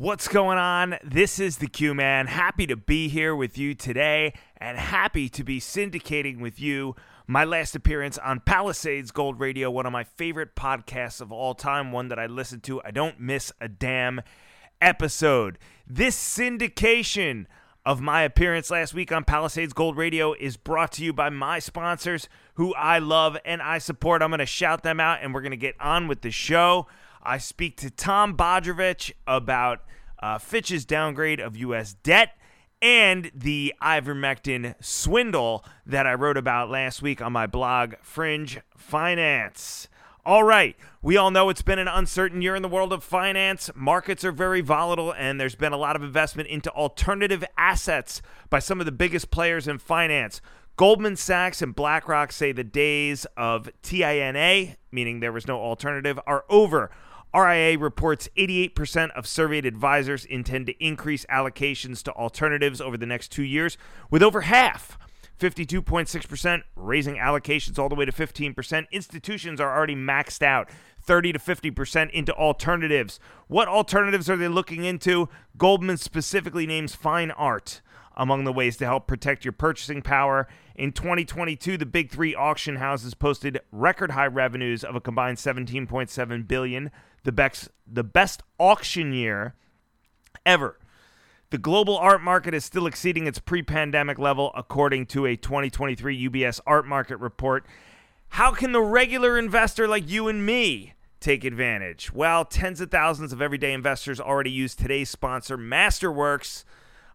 What's going on? This is the Q Man. Happy to be here with you today and happy to be syndicating with you my last appearance on Palisades Gold Radio, one of my favorite podcasts of all time, one that I listen to. I don't miss a damn episode. This syndication of my appearance last week on Palisades Gold Radio is brought to you by my sponsors who I love and I support. I'm going to shout them out and we're going to get on with the show. I speak to Tom Bodrovics about uh, Fitch's downgrade of U.S. debt and the ivermectin swindle that I wrote about last week on my blog, Fringe Finance. All right, we all know it's been an uncertain year in the world of finance. Markets are very volatile, and there's been a lot of investment into alternative assets by some of the biggest players in finance. Goldman Sachs and BlackRock say the days of TINA, meaning there was no alternative, are over. RIA reports 88% of surveyed advisors intend to increase allocations to alternatives over the next two years, with over half, 52.6%, raising allocations all the way to 15%. Institutions are already maxed out. 30 to 50% into alternatives. What alternatives are they looking into? Goldman specifically names fine art among the ways to help protect your purchasing power. In 2022, the big 3 auction houses posted record high revenues of a combined 17.7 billion the best the best auction year ever. The global art market is still exceeding its pre-pandemic level according to a 2023 UBS art market report. How can the regular investor like you and me take advantage? Well, tens of thousands of everyday investors already use today's sponsor Masterworks.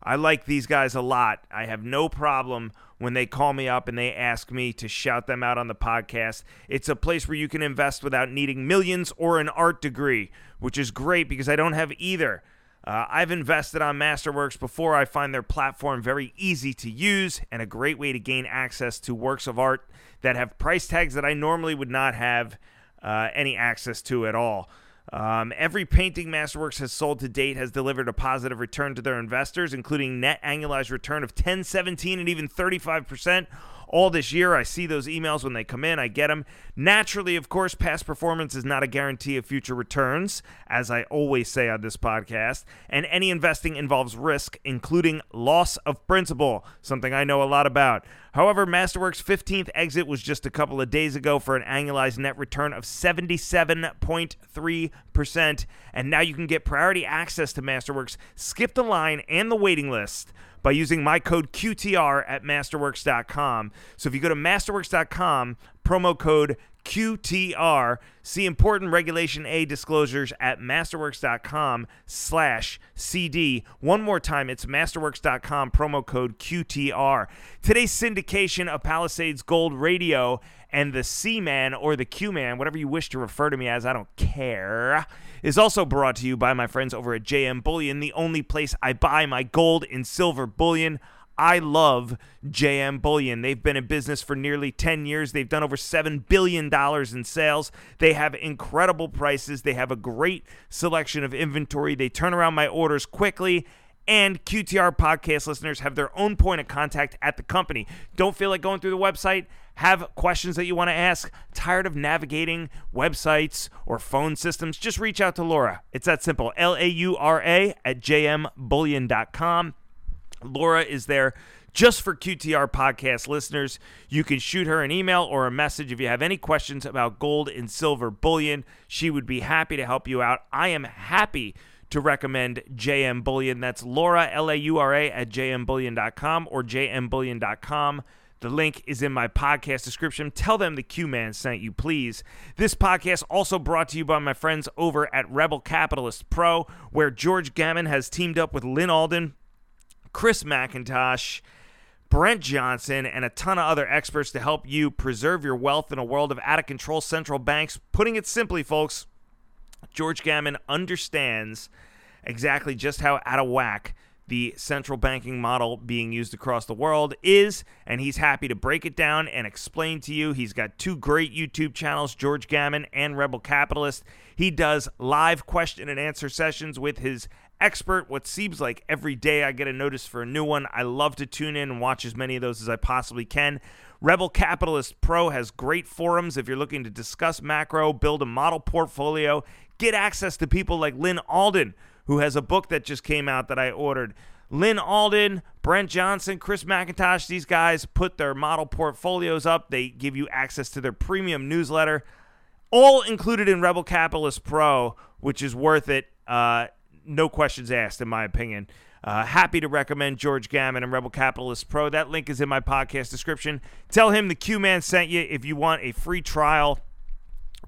I like these guys a lot. I have no problem when they call me up and they ask me to shout them out on the podcast. It's a place where you can invest without needing millions or an art degree, which is great because I don't have either. Uh, I've invested on Masterworks before. I find their platform very easy to use and a great way to gain access to works of art that have price tags that I normally would not have uh, any access to at all. Um, every painting Masterworks has sold to date has delivered a positive return to their investors, including net annualized return of 10, 17, and even 35% all this year. I see those emails when they come in, I get them. Naturally, of course, past performance is not a guarantee of future returns, as I always say on this podcast. And any investing involves risk, including loss of principal, something I know a lot about. However, Masterworks' 15th exit was just a couple of days ago for an annualized net return of 77.3%. And now you can get priority access to Masterworks, skip the line and the waiting list by using my code QTR at masterworks.com. So if you go to masterworks.com, promo code QTR, see important Regulation A disclosures at masterworks.com slash CD. One more time, it's masterworks.com, promo code QTR. Today's syndication of Palisades Gold Radio and the C Man or the Q Man, whatever you wish to refer to me as, I don't care is also brought to you by my friends over at JM Bullion, the only place I buy my gold and silver bullion. I love JM Bullion. They've been in business for nearly 10 years. They've done over $7 billion in sales. They have incredible prices. They have a great selection of inventory. They turn around my orders quickly and QTR podcast listeners have their own point of contact at the company. Don't feel like going through the website? Have questions that you want to ask? Tired of navigating websites or phone systems? Just reach out to Laura. It's that simple. L A U R A at jmbullion.com. Laura is there just for QTR podcast listeners. You can shoot her an email or a message if you have any questions about gold and silver bullion. She would be happy to help you out. I am happy to recommend JM Bullion. That's Laura, L A U R A, at jmbullion.com or jmbullion.com. The link is in my podcast description. Tell them the Q Man sent you, please. This podcast also brought to you by my friends over at Rebel Capitalist Pro, where George Gammon has teamed up with Lyn Alden, Chris MacIntosh, Brent Johnson, and a ton of other experts to help you preserve your wealth in a world of out of control central banks. Putting it simply, folks, George Gammon understands exactly just how out of whack the central banking model being used across the world is, and he's happy to break it down and explain to you. He's got two great YouTube channels, George Gammon and Rebel Capitalist. He does live question and answer sessions with his expert. What seems like every day I get a notice for a new one. I love to tune in and watch as many of those as I possibly can. Rebel Capitalist Pro has great forums if you're looking to discuss macro, build a model portfolio, get access to people like Lyn Alden who has a book that just came out that I ordered. Lyn Alden, Brent Johnson, Chris MacIntosh, these guys put their model portfolios up. They give you access to their premium newsletter, all included in Rebel Capitalist Pro, which is worth it. Uh, no questions asked, in my opinion. Uh, happy to recommend George Gammon and Rebel Capitalist Pro. That link is in my podcast description. Tell him the Q Man sent you. If you want a free trial,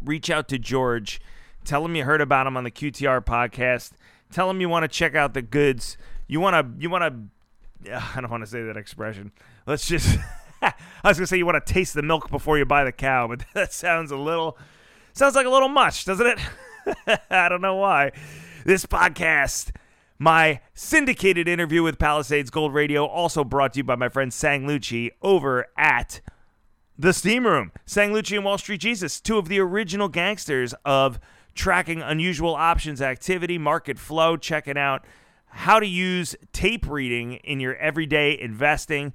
reach out to George. Tell him you heard about him on the QTR podcast. Tell them you want to check out the goods. You want to, you want to, I don't want to say that expression. Let's just, I was to say you want to taste the milk before you buy the cow, but that sounds a little, sounds like a little much, doesn't it? I don't know why. This podcast my syndicated interview with Palisades Gold Radio, also brought to you by my friend Sang Lucci over at the Steam Room. Sang Lucci and Wall Street Jesus, two of the original gangsters of tracking unusual options activity, market flow, checking out how to use tape reading in your everyday investing.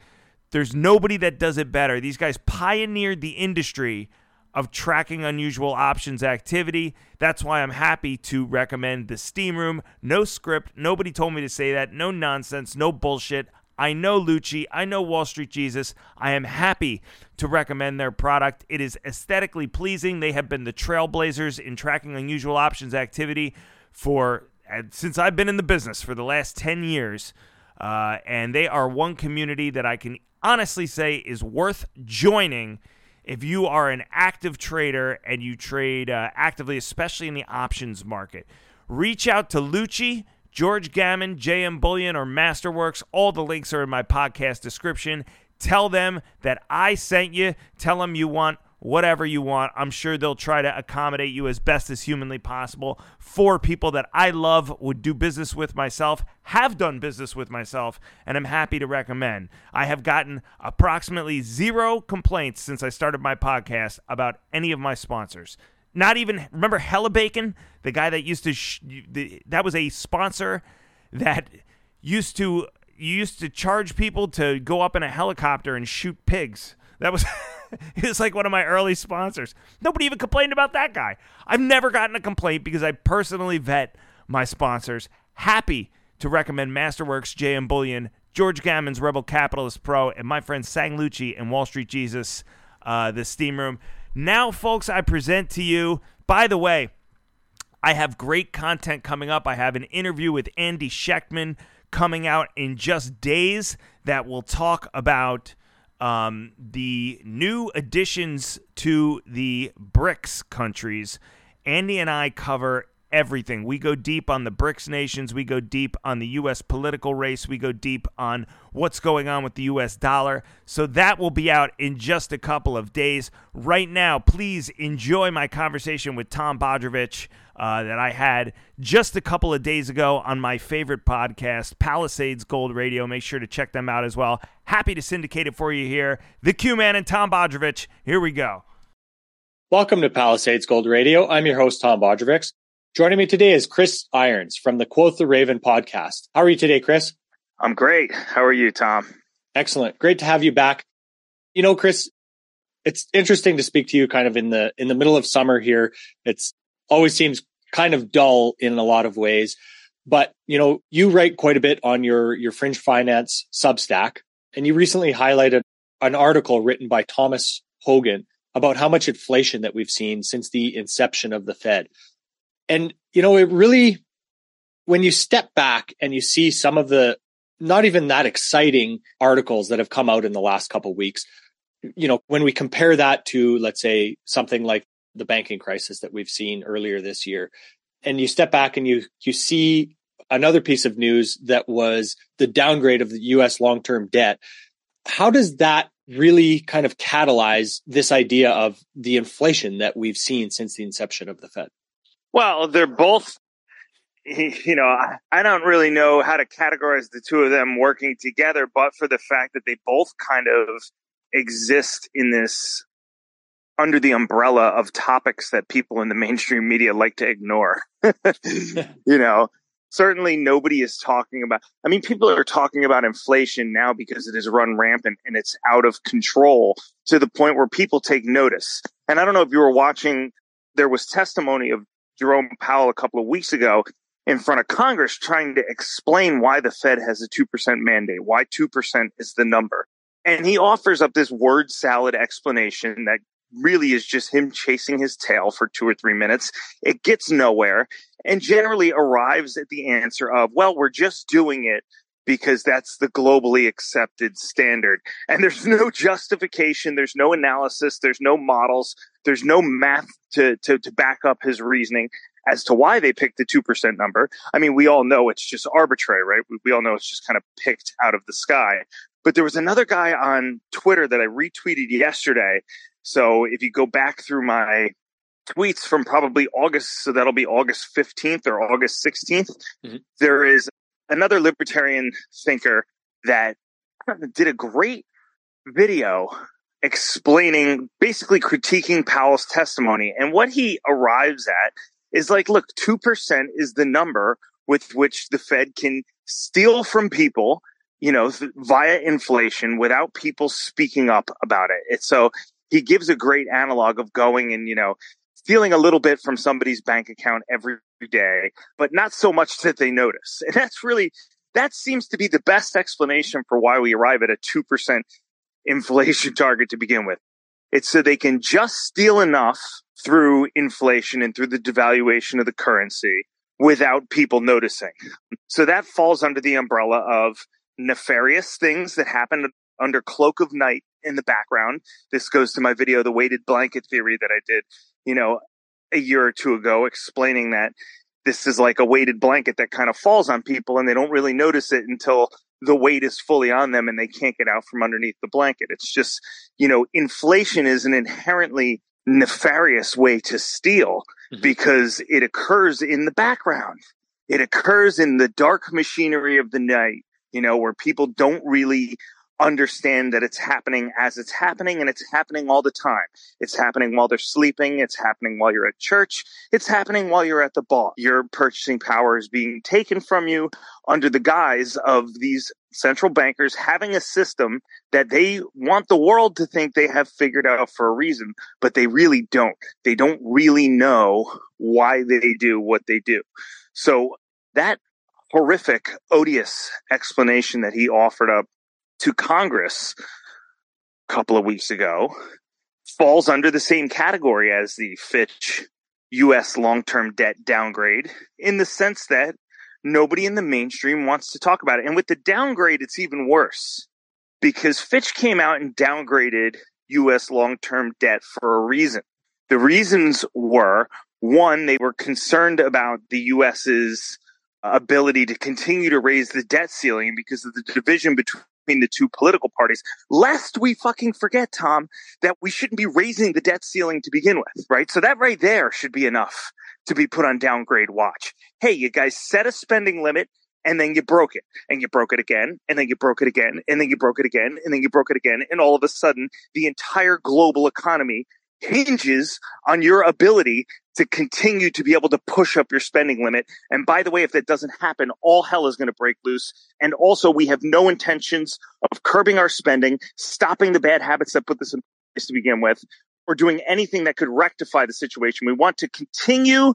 There's nobody that does it better. These guys pioneered the industry of tracking unusual options activity. That's why I'm happy to recommend the Steam Room. No script. Nobody told me to say that. No nonsense. No bullshit. I know Lucci. I know Wall Street Jesus. I am happy to recommend their product. It is aesthetically pleasing. They have been the trailblazers in tracking unusual options activity for since I've been in the business for the last 10 years. Uh, and they are one community that I can honestly say is worth joining if you are an active trader and you trade uh, actively, especially in the options market, reach out to Lucci, George Gammon, JM Bullion, or Masterworks. All the links are in my podcast description. Tell them that I sent you. Tell them you want whatever you want. I'm sure they'll try to accommodate you as best as humanly possible. For people that I love, would do business with myself, have done business with myself, and I'm happy to recommend. I have gotten approximately zero complaints since I started my podcast about any of my sponsors. Not even remember HeliBacon, the guy that used to sh- that was a sponsor that used to used to charge people to go up in a helicopter and shoot pigs. That was he was like one of my early sponsors. Nobody even complained about that guy. I've never gotten a complaint because I personally vet my sponsors. Happy to recommend Masterworks, JM Bullion, George Gammon's Rebel Capitalist Pro, and my friend Sang Lucci and Wall Street Jesus, uh, the Steam Room. Now, folks, I present to you, by the way, I have great content coming up. I have an interview with Andy Schectman coming out in just days that will talk about um, the new additions to the BRICS countries. Andy and I cover everything. We go deep on the BRICS nations. We go deep on the U.S. political race. We go deep on what's going on with the U.S. dollar. So that will be out in just a couple of days. Right now, please enjoy my conversation with Tom Bodrovics uh, that I had just a couple of days ago on my favorite podcast, Palisades Gold Radio. Make sure to check them out as well. Happy to syndicate it for you here. The Q Man and Tom Bodrovics. Here we go. Welcome to Palisades Gold Radio. I'm your host, Tom Bodrovics. Joining me today is Chris Irons from the Quoth the Raven podcast. How are you today, Chris? I'm great. How are you, Tom? Excellent. Great to have you back. You know, Chris, it's interesting to speak to you kind of in the in the middle of summer here. It's always seems kind of dull in a lot of ways. But, you know, you write quite a bit on your, your fringe finance substack and you recently highlighted an article written by Thomas Hogan about how much inflation that we've seen since the inception of the Fed. And, you know, it really, when you step back and you see some of the not even that exciting articles that have come out in the last couple weeks, you know, when we compare that to, let's say, something like the banking crisis that we've seen earlier this year. And you step back and you you see another piece of news that was the downgrade of the US long-term debt. How does that really kind of catalyze this idea of the inflation that we've seen since the inception of the Fed? Well, they're both you know, I don't really know how to categorize the two of them working together, but for the fact that they both kind of exist in this under the umbrella of topics that people in the mainstream media like to ignore. you know, certainly nobody is talking about, I mean, people are talking about inflation now because it has run rampant and it's out of control to the point where people take notice. And I don't know if you were watching, there was testimony of Jerome Powell a couple of weeks ago in front of Congress trying to explain why the Fed has a 2% mandate, why 2% is the number. And he offers up this word salad explanation that really is just him chasing his tail for two or three minutes. It gets nowhere and generally arrives at the answer of, well, we're just doing it because that's the globally accepted standard. And there's no justification, there's no analysis, there's no models, there's no math to, to, to back up his reasoning as to why they picked the 2% number. I mean, we all know it's just arbitrary, right? We, we all know it's just kind of picked out of the sky. But there was another guy on Twitter that I retweeted yesterday. So if you go back through my tweets from probably August, so that'll be August 15th or August 16th, mm-hmm. there is another libertarian thinker that did a great video explaining, basically critiquing Powell's testimony. And what he arrives at is like, look, 2% is the number with which the Fed can steal from people, you know, via inflation without people speaking up about it. It's so he gives a great analog of going and, you know, stealing a little bit from somebody's bank account every day, but not so much that they notice. And that's really, that seems to be the best explanation for why we arrive at a 2% inflation target to begin with. It's so they can just steal enough through inflation and through the devaluation of the currency without people noticing. So that falls under the umbrella of nefarious things that happen under cloak of night in the background. This goes to my video, The Weighted Blanket Theory that I did, you know, a year or two ago explaining that this is like a weighted blanket that kind of falls on people and they don't really notice it until the weight is fully on them and they can't get out from underneath the blanket. It's just, you know, inflation is an inherently nefarious way to steal mm-hmm. because it occurs in the background. It occurs in the dark machinery of the night, you know, where people don't really understand that it's happening as it's happening and it's happening all the time. It's happening while they're sleeping. It's happening while you're at church. It's happening while you're at the bar. Your purchasing power is being taken from you under the guise of these central bankers having a system that they want the world to think they have figured out for a reason, but they really don't. They don't really know why they do what they do. So that horrific, odious explanation that he offered up to Congress a couple of weeks ago falls under the same category as the Fitch US long term debt downgrade in the sense that nobody in the mainstream wants to talk about it. And with the downgrade, it's even worse because Fitch came out and downgraded US long term debt for a reason. The reasons were one, they were concerned about the US's ability to continue to raise the debt ceiling because of the division between between the two political parties, lest we fucking forget, Tom, that we shouldn't be raising the debt ceiling to begin with, right? So that right there should be enough to be put on downgrade watch. Hey, you guys set a spending limit and then you broke it and you broke it again and then you broke it again and then you broke it again and then you broke it again. And all of a sudden the entire global economy hinges on your ability to continue to be able to push up your spending limit. And by the way, if that doesn't happen, all hell is going to break loose. And also, we have no intentions of curbing our spending, stopping the bad habits that put this in place to begin with, or doing anything that could rectify the situation. We want to continue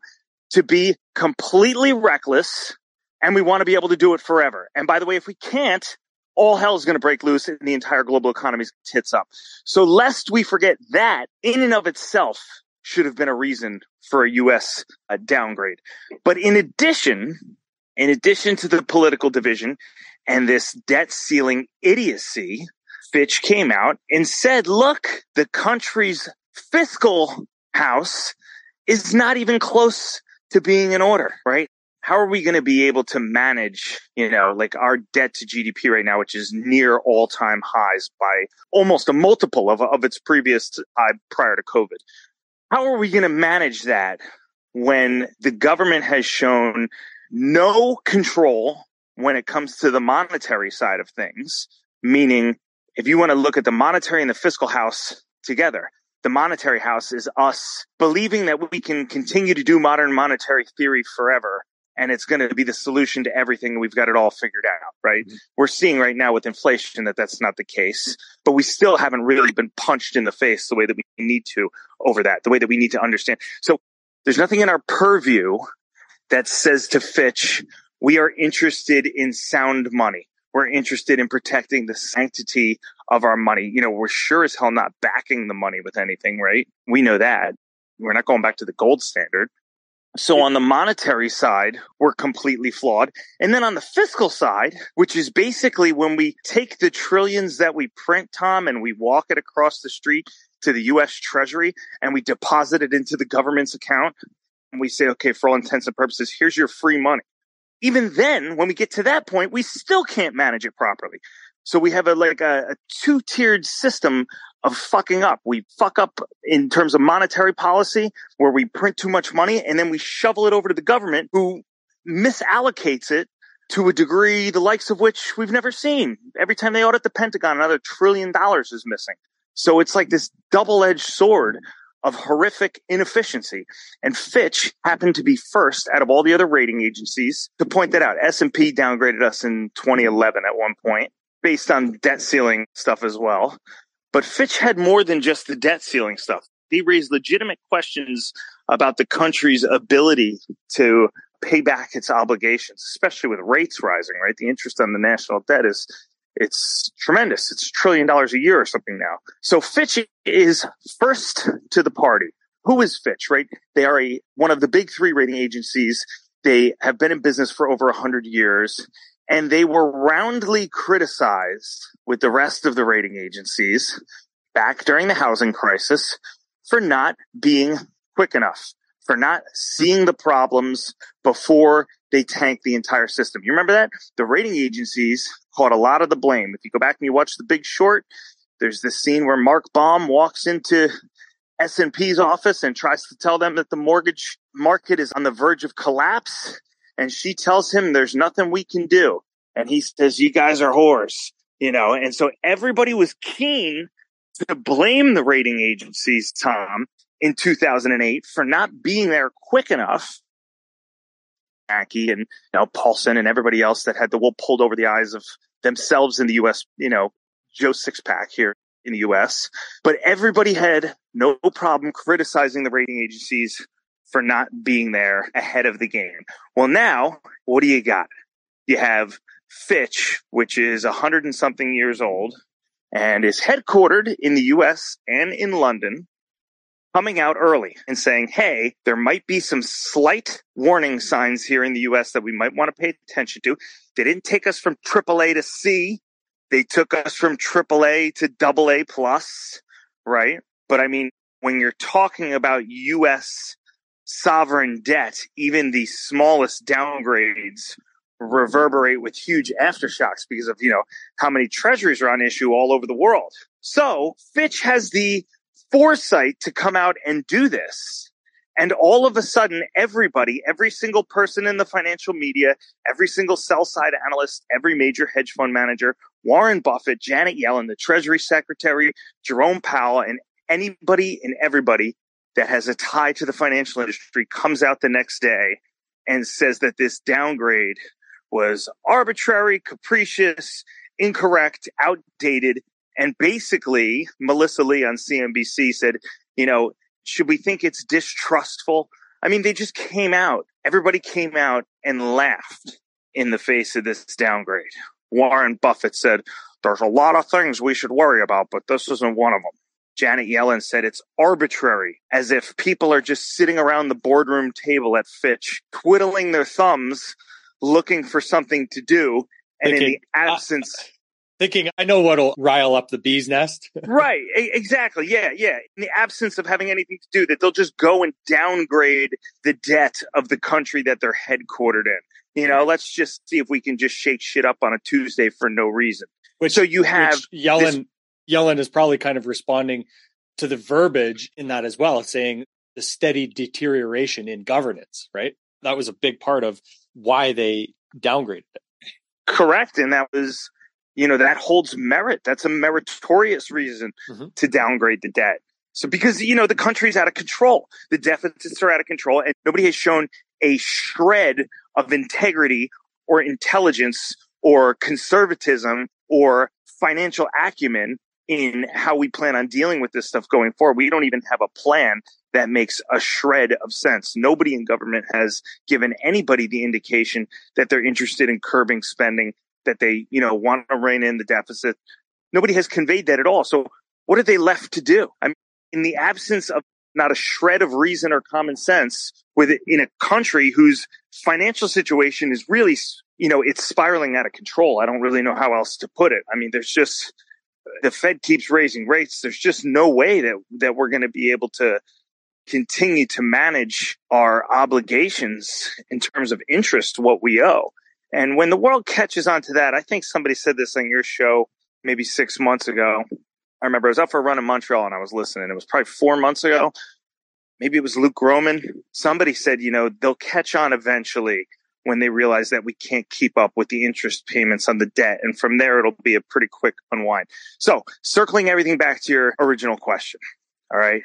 to be completely reckless and we want to be able to do it forever. And by the way, if we can't, all hell is going to break loose and the entire global economy tits up. So lest we forget that in and of itself should have been a reason for a U.S. Uh, downgrade. But in addition, in addition to the political division and this debt ceiling idiocy, Fitch came out and said, look, the country's fiscal house is not even close to being in order, right? How are we going to be able to manage, you know, like our debt to GDP right now, which is near all time highs by almost a multiple of, of its previous high uh, prior to COVID? How are we going to manage that when the government has shown no control when it comes to the monetary side of things? Meaning, if you want to look at the monetary and the fiscal house together, the monetary house is us believing that we can continue to do modern monetary theory forever and it's going to be the solution to everything. We've got it all figured out, right? Mm-hmm. We're seeing right now with inflation that that's not the case, but we still haven't really been punched in the face the way that we need to over that, the way that we need to understand. So there's nothing in our purview that says to Fitch, we are interested in sound money. We're interested in protecting the sanctity of our money. You know, we're sure as hell not backing the money with anything, right? We know that. We're not going back to the gold standard. So on the monetary side, we're completely flawed. And then on the fiscal side, which is basically when we take the trillions that we print, Tom, and we walk it across the street to the US Treasury and we deposit it into the government's account and we say, okay, for all intents and purposes, here's your free money. Even then, when we get to that point, we still can't manage it properly. So we have a like a, a two tiered system of fucking up. We fuck up in terms of monetary policy where we print too much money and then we shovel it over to the government who misallocates it to a degree the likes of which we've never seen. Every time they audit the Pentagon, another trillion dollars is missing. So it's like this double edged sword of horrific inefficiency. And Fitch happened to be first out of all the other rating agencies to point that out. S&P downgraded us in 2011 at one point based on debt ceiling stuff as well. But Fitch had more than just the debt ceiling stuff. They raised legitimate questions about the country's ability to pay back its obligations, especially with rates rising, right? The interest on the national debt is it's tremendous. It's a trillion dollars a year or something now. So Fitch is first to the party. Who is Fitch, right? They are a, one of the big three rating agencies. They have been in business for over a hundred years and they were roundly criticized with the rest of the rating agencies back during the housing crisis for not being quick enough, for not seeing the problems before they tank the entire system. You remember that? The rating agencies caught a lot of the blame. If you go back and you watch The Big Short, there's this scene where Mark Baum walks into S&P's office and tries to tell them that the mortgage market is on the verge of collapse and she tells him there's nothing we can do. And he says, you guys are whores, you know, and so everybody was keen to blame the rating agencies, Tom, in 2008 for not being there quick enough. Mackey and, you know, Paulson and everybody else that had the wool pulled over the eyes of themselves in the U.S., you know, Joe Sixpack here in the U.S. But everybody had no problem criticizing the rating agencies for not being there ahead of the game. Well, now, what do you got? You have Fitch, which is a hundred and something years old and is headquartered in the US and in London, coming out early and saying, Hey, there might be some slight warning signs here in the US that we might want to pay attention to. They didn't take us from AAA to C. They took us from AAA to AA plus, right? But I mean, when you're talking about US sovereign debt, even the smallest downgrades reverberate with huge aftershocks because of, you know, how many treasuries are on issue all over the world. So Fitch has the foresight to come out and do this. And all of a sudden, everybody, every single person in the financial media, every single sell side analyst, every major hedge fund manager, Warren Buffett, Janet Yellen, the Treasury Secretary, Jerome Powell, and anybody and everybody that has a tie to the financial industry comes out the next day and says that this downgrade was arbitrary, capricious, incorrect, outdated. And basically, Melissa Lee on CNBC said, you know, should we think it's distrustful? I mean, they just came out. Everybody came out and laughed in the face of this downgrade. Warren Buffett said, there's a lot of things we should worry about, but this isn't one of them. Janet Yellen said it's arbitrary, as if people are just sitting around the boardroom table at Fitch, twiddling their thumbs, looking for something to do. And thinking, in the absence, uh, thinking, I know what'll rile up the bee's nest. right. Exactly. Yeah. Yeah. In the absence of having anything to do, that they'll just go and downgrade the debt of the country that they're headquartered in. You know, let's just see if we can just shake shit up on a Tuesday for no reason. Which, so you have Yellen. This, Yellen is probably kind of responding to the verbiage in that as well, saying the steady deterioration in governance, right? That was a big part of why they downgraded it. Correct. And that was, you know, that holds merit. That's a meritorious reason mm-hmm. to downgrade the debt. So because, you know, the country's out of control, the deficits are out of control and nobody has shown a shred of integrity or intelligence or conservatism or financial acumen in how we plan on dealing with this stuff going forward. We don't even have a plan that makes a shred of sense. Nobody in government has given anybody the indication that they're interested in curbing spending, that they, you know, want to rein in the deficit. Nobody has conveyed that at all. So what are they left to do? I mean, in the absence of not a shred of reason or common sense with in a country whose financial situation is really, you know, it's spiraling out of control. I don't really know how else to put it. I mean, there's just the Fed keeps raising rates. There's just no way that that we're going to be able to continue to manage our obligations in terms of interest, what we owe. And when the world catches on to that, I think somebody said this on your show maybe six months ago. I remember I was out for a run in Montreal and I was listening. It was probably four months ago. Maybe it was Luke Gromen. Somebody said, you know, they'll catch on eventually when they realize that we can't keep up with the interest payments on the debt. And from there, it'll be a pretty quick unwind. So circling everything back to your original question. All right.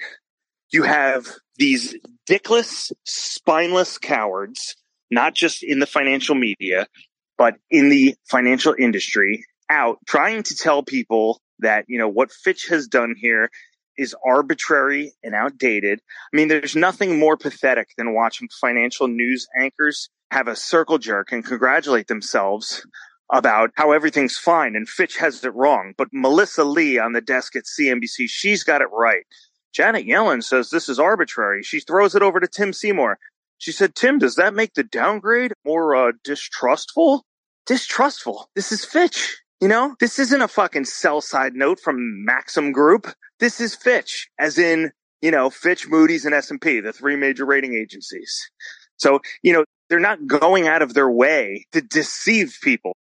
You have these dickless, spineless cowards, not just in the financial media, but in the financial industry out trying to tell people that, you know, what Fitch has done here is arbitrary and outdated. I mean, there's nothing more pathetic than watching financial news anchors have a circle jerk and congratulate themselves about how everything's fine and Fitch has it wrong. But Melissa Lee on the desk at CNBC, she's got it right. Janet Yellen says this is arbitrary. She throws it over to Tim Seymour. She said, Tim, does that make the downgrade more uh, distrustful? Distrustful. This is Fitch. You know, this isn't a fucking sell side note from Maxim Group. This is Fitch, as in, you know, Fitch, Moody's, and S&P, the three major rating agencies. So, you know, they're not going out of their way to deceive people.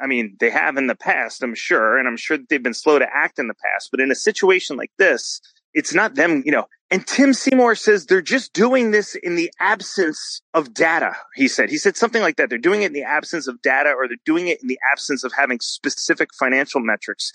I mean, they have in the past, I'm sure, and I'm sure that they've been slow to act in the past. But in a situation like this, it's not them, you know. And Tim Seymour says they're just doing this in the absence of data. He said, he said something like that. They're doing it in the absence of data or they're doing it in the absence of having specific financial metrics.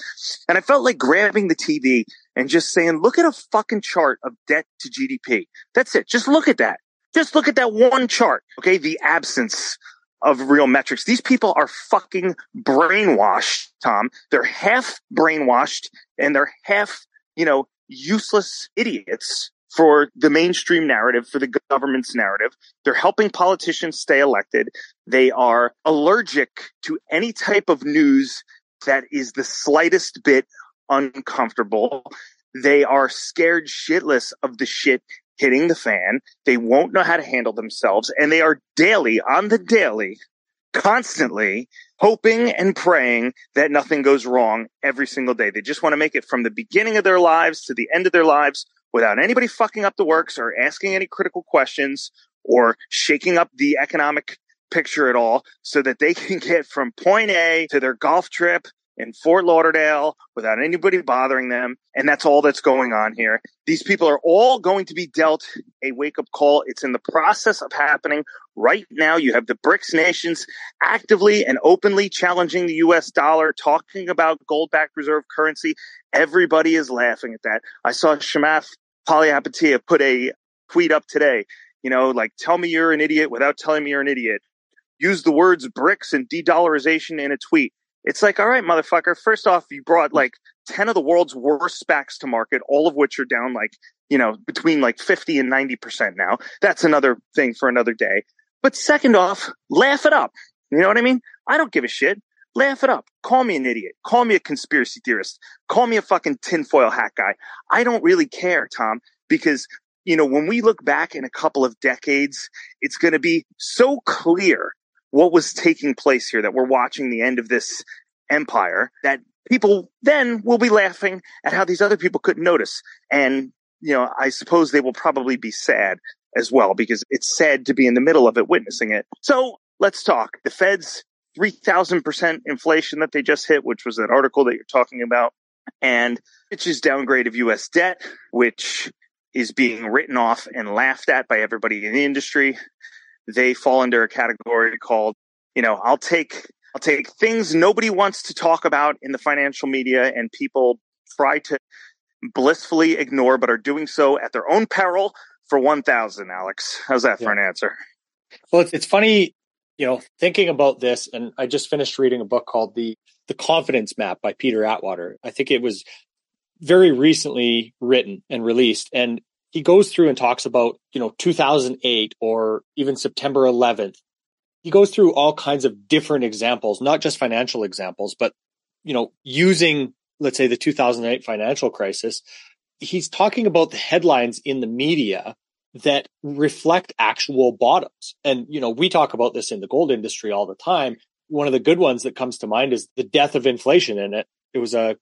And I felt like grabbing the TV and just saying, look at a fucking chart of debt to GDP. That's it. Just look at that. Just look at that one chart. Okay. The absence of real metrics. These people are fucking brainwashed, Tom. They're half brainwashed and they're half, you know, useless idiots for the mainstream narrative, for the government's narrative. They're helping politicians stay elected. They are allergic to any type of news that is the slightest bit uncomfortable. They are scared shitless of the shit hitting the fan. They won't know how to handle themselves and they are daily on the daily, constantly hoping and praying that nothing goes wrong every single day. They just want to make it from the beginning of their lives to the end of their lives without anybody fucking up the works or asking any critical questions or shaking up the economic picture at all so that they can get from point A to their golf trip in Fort Lauderdale without anybody bothering them. And that's all that's going on here. These people are all going to be dealt a wake up call. It's in the process of happening right now. You have the BRICS nations actively and openly challenging the US dollar, talking about gold backed reserve currency. Everybody is laughing at that. I saw Chamath Palihapitiya put a tweet up today, you know, like, tell me you're an idiot without telling me you're an idiot. Use the words BRICS and de-dollarization in a tweet. It's like, all right, motherfucker. First off, you brought mm. like 10 of the world's worst SPACs to market, all of which are down like, you know, between like 50 and 90% now. That's another thing for another day. But second off, laugh it up. You know what I mean? I don't give a shit. Laugh it up. Call me an idiot. Call me a conspiracy theorist. Call me a fucking tinfoil hat guy. I don't really care, Tom, because, you know, when we look back in a couple of decades, it's going to be so clear what was taking place here that we're watching the end of this empire that people then will be laughing at how these other people couldn't notice. And, you know, I suppose they will probably be sad as well because it's sad to be in the middle of it, witnessing it. So let's talk. The Fed's 3000% inflation that they just hit, which was that article that you're talking about, and Fitch's downgrade of US debt, which is being written off and laughed at by everybody in the industry they fall under a category called, you know, I'll take I'll take things nobody wants to talk about in the financial media and people try to blissfully ignore but are doing so at their own peril for 1000 Alex. How's that yeah. for an answer? Well, it's, it's funny, you know, thinking about this and I just finished reading a book called The The Confidence Map by Peter Atwater. I think it was very recently written and released. And he goes through and talks about, you know, 2008 or even September 11th. He goes through all kinds of different examples, not just financial examples, but, you know, using, let's say the 2008 financial crisis. He's talking about the headlines in the media that reflect actual bottoms. And, you know, we talk about this in the gold industry all the time. One of the good ones that comes to mind is the death of inflation. And it, it was a,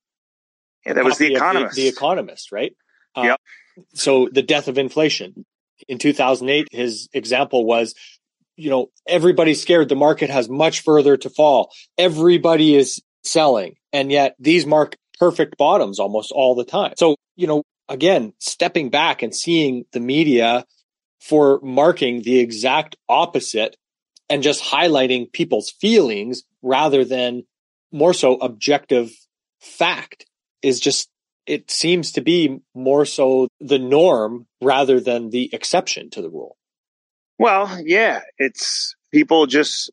yeah, that was the economist, the, the, economist, right? Uh, yep. So the death of inflation in 2008, his example was, you know, everybody's scared the market has much further to fall. Everybody is selling. And yet these mark perfect bottoms almost all the time. So, you know, again, stepping back and seeing the media for marking the exact opposite and just highlighting people's feelings rather than more so objective fact is just, it seems to be more so the norm rather than the exception to the rule. Well, yeah, it's people just,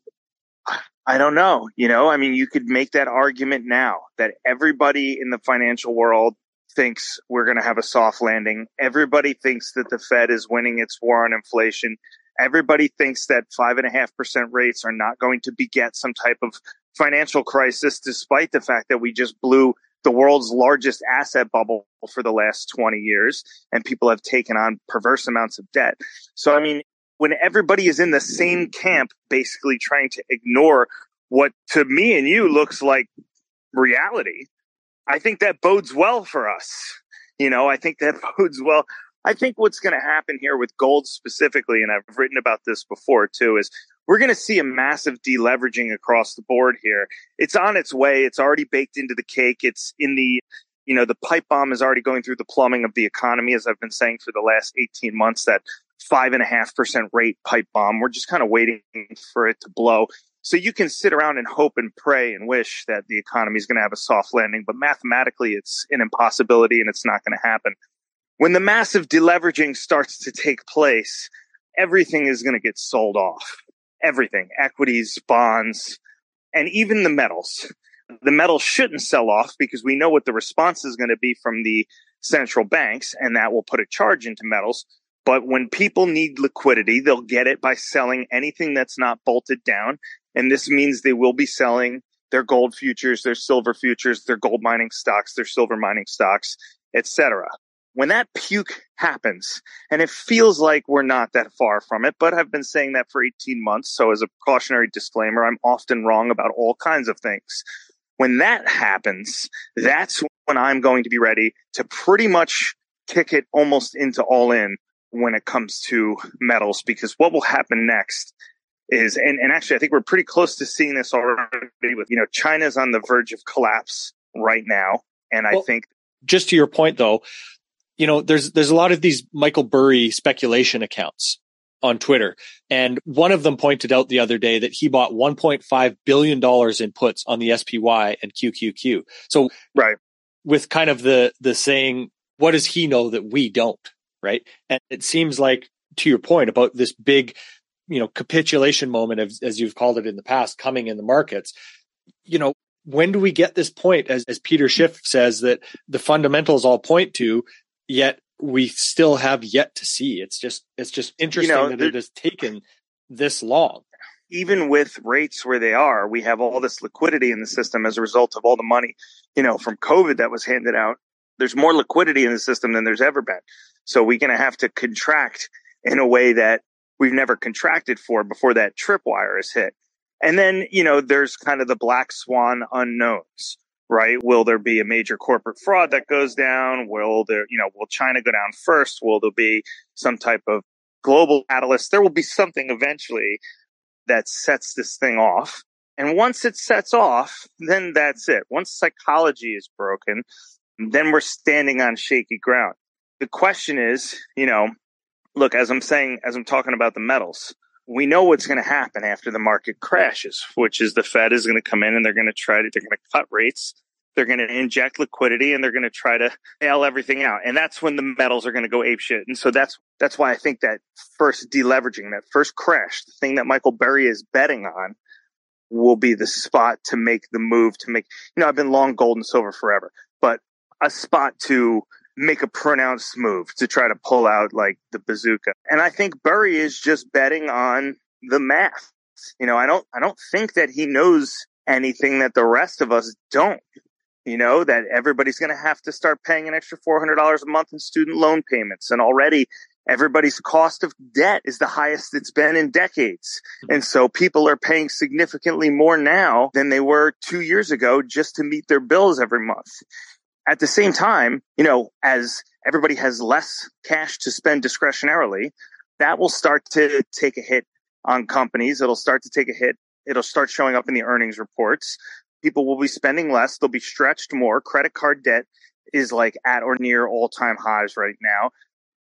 I don't know. You know, I mean, you could make that argument now that everybody in the financial world thinks we're going to have a soft landing. Everybody thinks that the Fed is winning its war on inflation. Everybody thinks that five and a half percent rates are not going to beget some type of financial crisis, despite the fact that we just blew the world's largest asset bubble for the last 20 years and people have taken on perverse amounts of debt. So, I mean, when everybody is in the same camp, basically trying to ignore what to me and you looks like reality, I think that bodes well for us. You know, I think that bodes well. I think what's going to happen here with gold specifically, and I've written about this before too, is we're going to see a massive deleveraging across the board here. It's on its way. It's already baked into the cake. It's in the, you know, the pipe bomb is already going through the plumbing of the economy, as I've been saying for the last 18 months, that five and a half percent rate pipe bomb. We're just kind of waiting for it to blow. So you can sit around and hope and pray and wish that the economy is going to have a soft landing, but mathematically it's an impossibility and it's not going to happen. When the massive deleveraging starts to take place, everything is going to get sold off. Everything, equities, bonds, and even the metals. The metals shouldn't sell off because we know what the response is going to be from the central banks, and that will put a charge into metals. But when people need liquidity, they'll get it by selling anything that's not bolted down and this means they will be selling their gold futures, their silver futures, their gold mining stocks, their silver mining stocks, etc. When that puke happens, and it feels like we're not that far from it, but I've been saying that for 18 months. So as a cautionary disclaimer, I'm often wrong about all kinds of things. When that happens, that's when I'm going to be ready to pretty much kick it almost into all in when it comes to metals, because what will happen next is and, and actually I think we're pretty close to seeing this already with you know China's on the verge of collapse right now and I think just to your point though you know there's there's a lot of these Michael Burry speculation accounts on Twitter. And one of them pointed out the other day that he bought 1.5 billion dollars in puts on the SPY and QQQ so right. with kind of the the saying what does he know that we don't right? And it seems like to your point about this big you know capitulation moment as, as you've called it in the past coming in the markets you know when do we get this point as, as peter schiff says that the fundamentals all point to yet we still have yet to see. It's just it's just interesting you know, that it has taken this long. Even with rates where they are we have all this liquidity in the system as a result of all the money you know from covid that was handed out. There's more liquidity in the system than there's ever been. So we're going to have to contract in a way that we've never contracted for before that tripwire is hit. And then, you know, there's kind of the black swan unknowns, right? Will there be a major corporate fraud that goes down? Will there, you know, will China go down first? Will there be some type of global catalyst? There will be something eventually that sets this thing off. And once it sets off, then that's it. Once psychology is broken, then we're standing on shaky ground. The question is, you know, look, as I'm saying, as I'm talking about the metals, we know what's going to happen after the market crashes, which is the Fed is going to come in and they're going to try to, they're going to cut rates. They're going to inject liquidity and they're going to try to bail everything out. And that's when the metals are going to go ape shit. And so that's, that's why I think that first deleveraging, that first crash, the thing that Michael Burry is betting on will be the spot to make the move to make, you know, I've been long gold and silver forever, but a spot to make a pronounced move to try to pull out like the bazooka. And I think Burry is just betting on the math. You know, I don't I don't think that he knows anything that the rest of us don't. You know, that everybody's going to have to start paying an extra $400 a month in student loan payments. And already everybody's cost of debt is the highest it's been in decades. And so people are paying significantly more now than they were two years ago just to meet their bills every month. At the same time, you know, as everybody has less cash to spend discretionarily, that will start to take a hit on companies. It'll start to take a hit. It'll start showing up in the earnings reports. People will be spending less. They'll be stretched more. Credit card debt is like at or near all time highs right now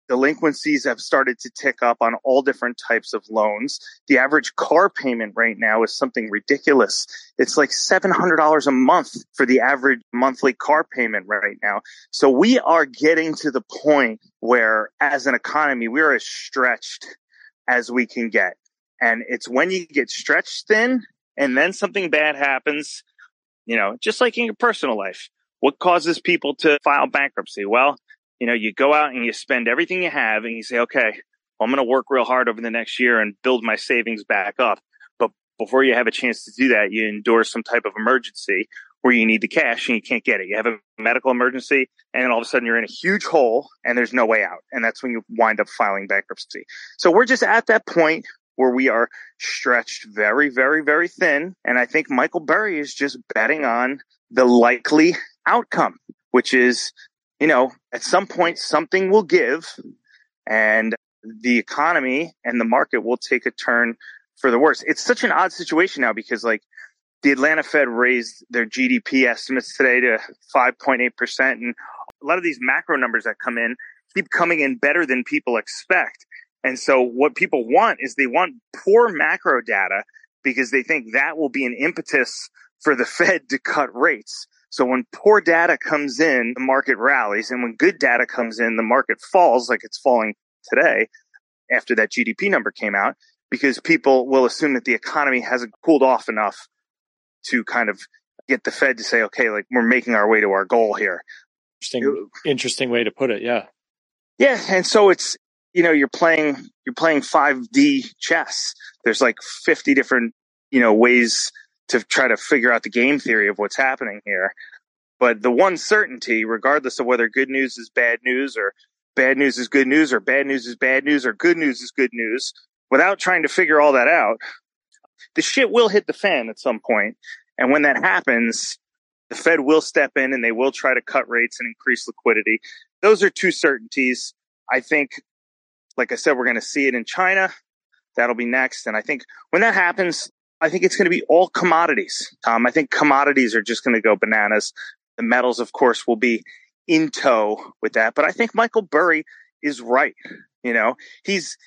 delinquencies have started to tick up on all different types of loans. The average car payment right now is something ridiculous. It's like $700 a month for the average monthly car payment right now. So we are getting to the point where as an economy, we're as stretched as we can get. And it's when you get stretched thin and then something bad happens, you know, just like in your personal life. What causes people to file bankruptcy? Well, you know, you go out and you spend everything you have and you say, okay, well, I'm going to work real hard over the next year and build my savings back up. But before you have a chance to do that, you endure some type of emergency where you need the cash and you can't get it. You have a medical emergency and then all of a sudden you're in a huge hole and there's no way out. And that's when you wind up filing bankruptcy. So we're just at that point where we are stretched very, very, very thin. And I think Michael Burry is just betting on the likely outcome, which is you know, at some point something will give and the economy and the market will take a turn for the worse. It's such an odd situation now because like the Atlanta Fed raised their GDP estimates today to 5.8%. And a lot of these macro numbers that come in keep coming in better than people expect. And so what people want is they want poor macro data because they think that will be an impetus for the Fed to cut rates. So when poor data comes in, the market rallies. And when good data comes in, the market falls like it's falling today after that GDP number came out because people will assume that the economy hasn't cooled off enough to kind of get the Fed to say, okay, like we're making our way to our goal here. Interesting, interesting way to put it. Yeah. Yeah. And so it's, you know, you're playing, you're playing 5D chess. There's like 50 different, you know, ways to try to figure out the game theory of what's happening here. But the one certainty, regardless of whether good news is bad news or bad news is good news or bad news is bad news or good news is good news, without trying to figure all that out, the shit will hit the fan at some point. And when that happens, the Fed will step in and they will try to cut rates and increase liquidity. Those are two certainties. I think, like I said, we're going to see it in China. That'll be next. And I think when that happens, I think it's going to be all commodities, Tom. I think commodities are just going to go bananas. The metals, of course, will be in tow with that. But I think Michael Burry is right. You know, he's,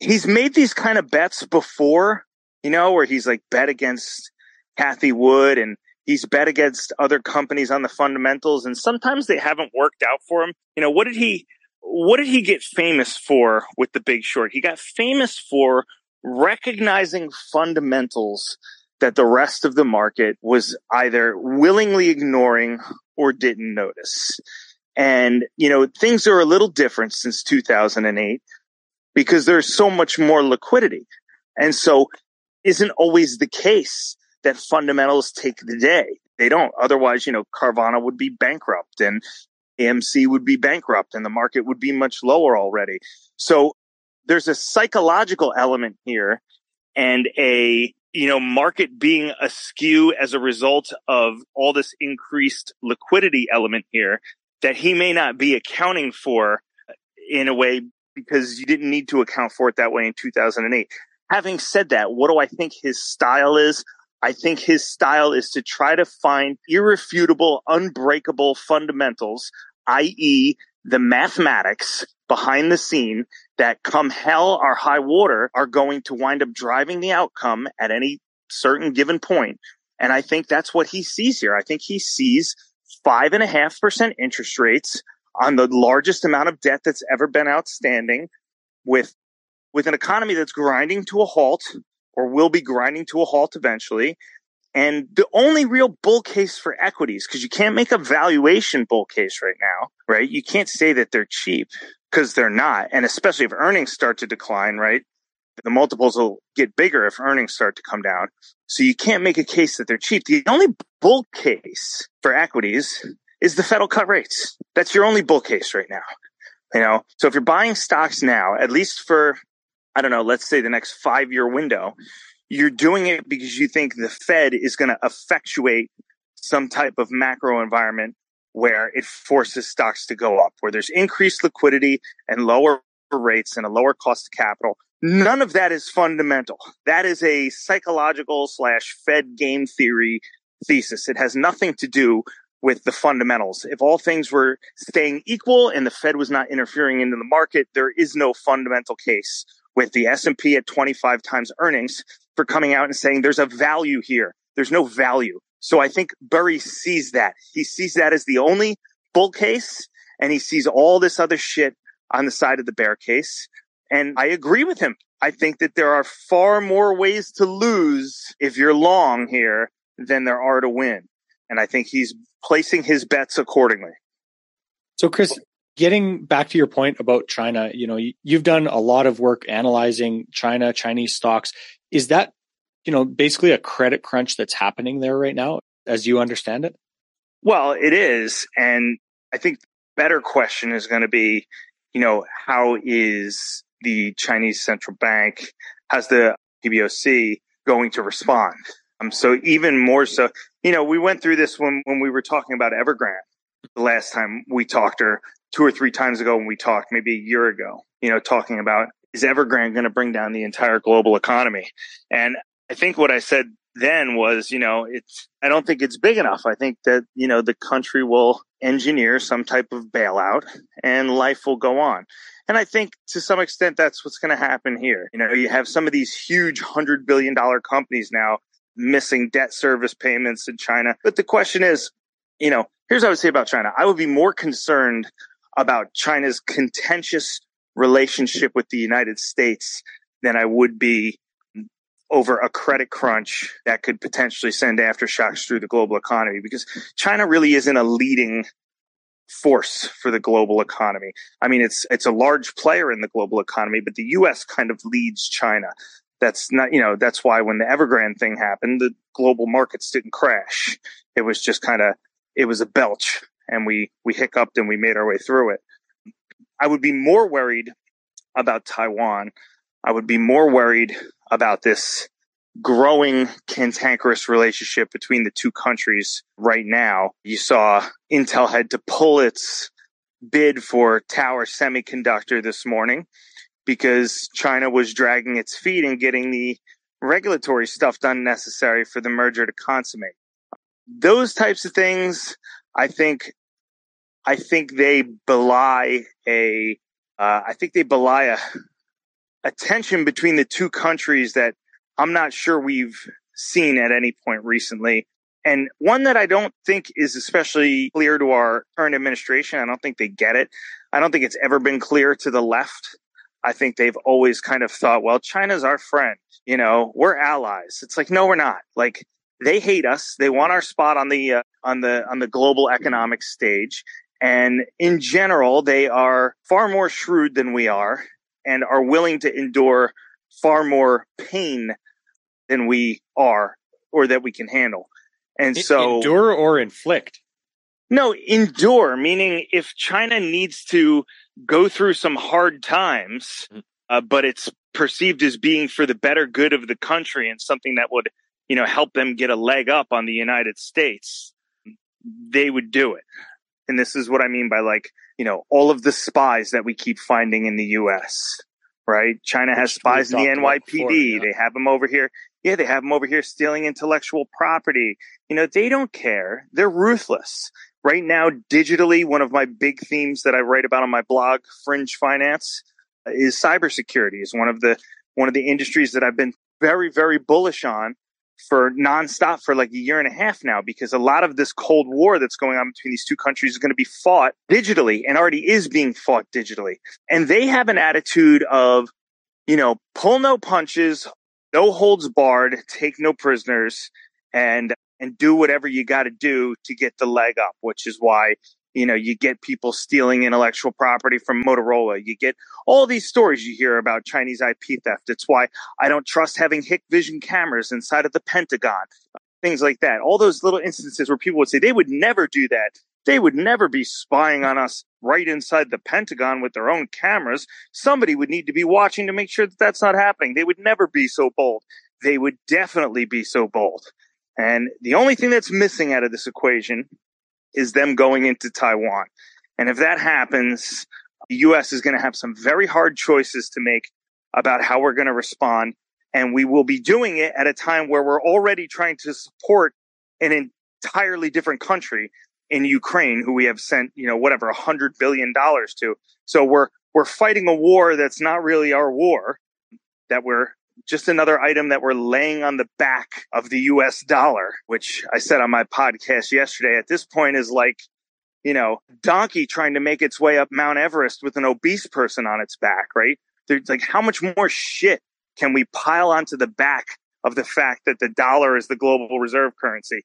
he's made these kind of bets before, you know, where he's like bet against Cathie Wood and he's bet against other companies on the fundamentals. And sometimes they haven't worked out for him. You know, what did he, what did he get famous for with the big short? He got famous for recognizing fundamentals that the rest of the market was either willingly ignoring or didn't notice. And, you know, things are a little different since 2008 because there's so much more liquidity. And so isn't always the case that fundamentals take the day. They don't. Otherwise, you know, Carvana would be bankrupt and AMC would be bankrupt and the market would be much lower already. So there's a psychological element here and a you know market being askew as a result of all this increased liquidity element here that he may not be accounting for uh, in a way because you didn't need to account for it that way in 2008 having said that what do i think his style is i think his style is to try to find irrefutable unbreakable fundamentals i.e the mathematics behind the scene that come hell or high water are going to wind up driving the outcome at any certain given point. And I think that's what he sees here. I think he sees five and a half percent interest rates on the largest amount of debt that's ever been outstanding with, with an economy that's grinding to a halt or will be grinding to a halt eventually. And the only real bull case for equities, because you can't make a valuation bull case right now, right? You can't say that they're cheap because they're not. And especially if earnings start to decline, right? The multiples will get bigger if earnings start to come down. So you can't make a case that they're cheap. The only bull case for equities is the Fed will cut rates. That's your only bull case right now. You know, so if you're buying stocks now, at least for, I don't know, let's say the next five year window, you're doing it because you think the Fed is going to effectuate some type of macro environment where it forces stocks to go up, where there's increased liquidity and lower rates and a lower cost of capital. None of that is fundamental. That is a psychological slash Fed game theory thesis. It has nothing to do with the fundamentals. If all things were staying equal and the Fed was not interfering into the market, there is no fundamental case with the S&P at 25 times earnings for coming out and saying there's a value here. There's no value. So I think Burry sees that. He sees that as the only bull case and he sees all this other shit on the side of the bear case. And I agree with him. I think that there are far more ways to lose if you're long here than there are to win. And I think he's placing his bets accordingly. So, Chris, getting back to your point about China, you know, you've done a lot of work analyzing China, Chinese stocks. Is that, you know, basically a credit crunch that's happening there right now, as you understand it? Well, it is. And I think the better question is going to be, you know, how is the Chinese central bank, how's the PBOC going to respond? Um, so even more so, you know, we went through this when, when we were talking about Evergrande the last time we talked or two or three times ago when we talked, maybe a year ago, you know, talking about is Evergrande going to bring down the entire global economy? And I think what I said then was, you know, it's, I don't think it's big enough. I think that, you know, the country will engineer some type of bailout and life will go on. And I think to some extent that's what's going to happen here. You know, you have some of these huge hundred billion dollar companies now missing debt service payments in China. But the question is, you know, here's what I would say about China. I would be more concerned about China's contentious relationship with the United States than I would be over a credit crunch that could potentially send aftershocks through the global economy because China really isn't a leading force for the global economy. I mean, it's it's a large player in the global economy, but the U.S. kind of leads China that's not, you know, that's why when the Evergrande thing happened, the global markets didn't crash. It was just kind of, it was a belch and we, we hiccuped and we made our way through it. I would be more worried about Taiwan. I would be more worried about this growing cantankerous relationship between the two countries right now. You saw Intel had to pull its bid for Tower Semiconductor this morning because China was dragging its feet and getting the regulatory stuff done necessary for the merger to consummate. Those types of things, I think, I think they belie a, uh, I think they belie a, a tension between the two countries that I'm not sure we've seen at any point recently. And one that I don't think is especially clear to our current administration. I don't think they get it. I don't think it's ever been clear to the left I think they've always kind of thought, well, China's our friend. You know, we're allies. It's like, no, we're not. Like they hate us. They want our spot on the uh, on the on the global economic stage. And in general, they are far more shrewd than we are and are willing to endure far more pain than we are or that we can handle. And so endure or inflict. No, endure, meaning if China needs to go through some hard times, mm-hmm. uh, but it's perceived as being for the better good of the country and something that would, you know, help them get a leg up on the United States, they would do it. And this is what I mean by like, you know, all of the spies that we keep finding in the US, right? China has Which spies in the NYPD. Before, yeah. They have them over here. Yeah, they have them over here stealing intellectual property. You know, they don't care. They're ruthless right now digitally one of my big themes that i write about on my blog fringe finance is cybersecurity is one of the one of the industries that i've been very very bullish on for nonstop for like a year and a half now because a lot of this cold war that's going on between these two countries is going to be fought digitally and already is being fought digitally. And they have an attitude of you know pull no punches no holds barred take no prisoners and and do whatever you got to do to get the leg up, which is why you know you get people stealing intellectual property from Motorola. You get all these stories you hear about Chinese IP theft. It's why I don't trust having Hikvision cameras inside of the Pentagon. Things like that. All those little instances where people would say they would never do that. They would never be spying on us right inside the Pentagon with their own cameras. Somebody would need to be watching to make sure that that's not happening. They would never be so bold. They would definitely be so bold. And the only thing that's missing out of this equation is them going into Taiwan. And if that happens, the US is going to have some very hard choices to make about how we're going to respond. And we will be doing it at a time where we're already trying to support an entirely different country in Ukraine, who we have sent, you know, whatever, a hundred billion dollars to. So we're, we're fighting a war that's not really our war, that we're just another item that we're laying on the back of the US dollar, which I said on my podcast yesterday at this point is like, you know, donkey trying to make its way up Mount Everest with an obese person on its back, right? There's like, how much more shit can we pile onto the back of the fact that the dollar is the global reserve currency?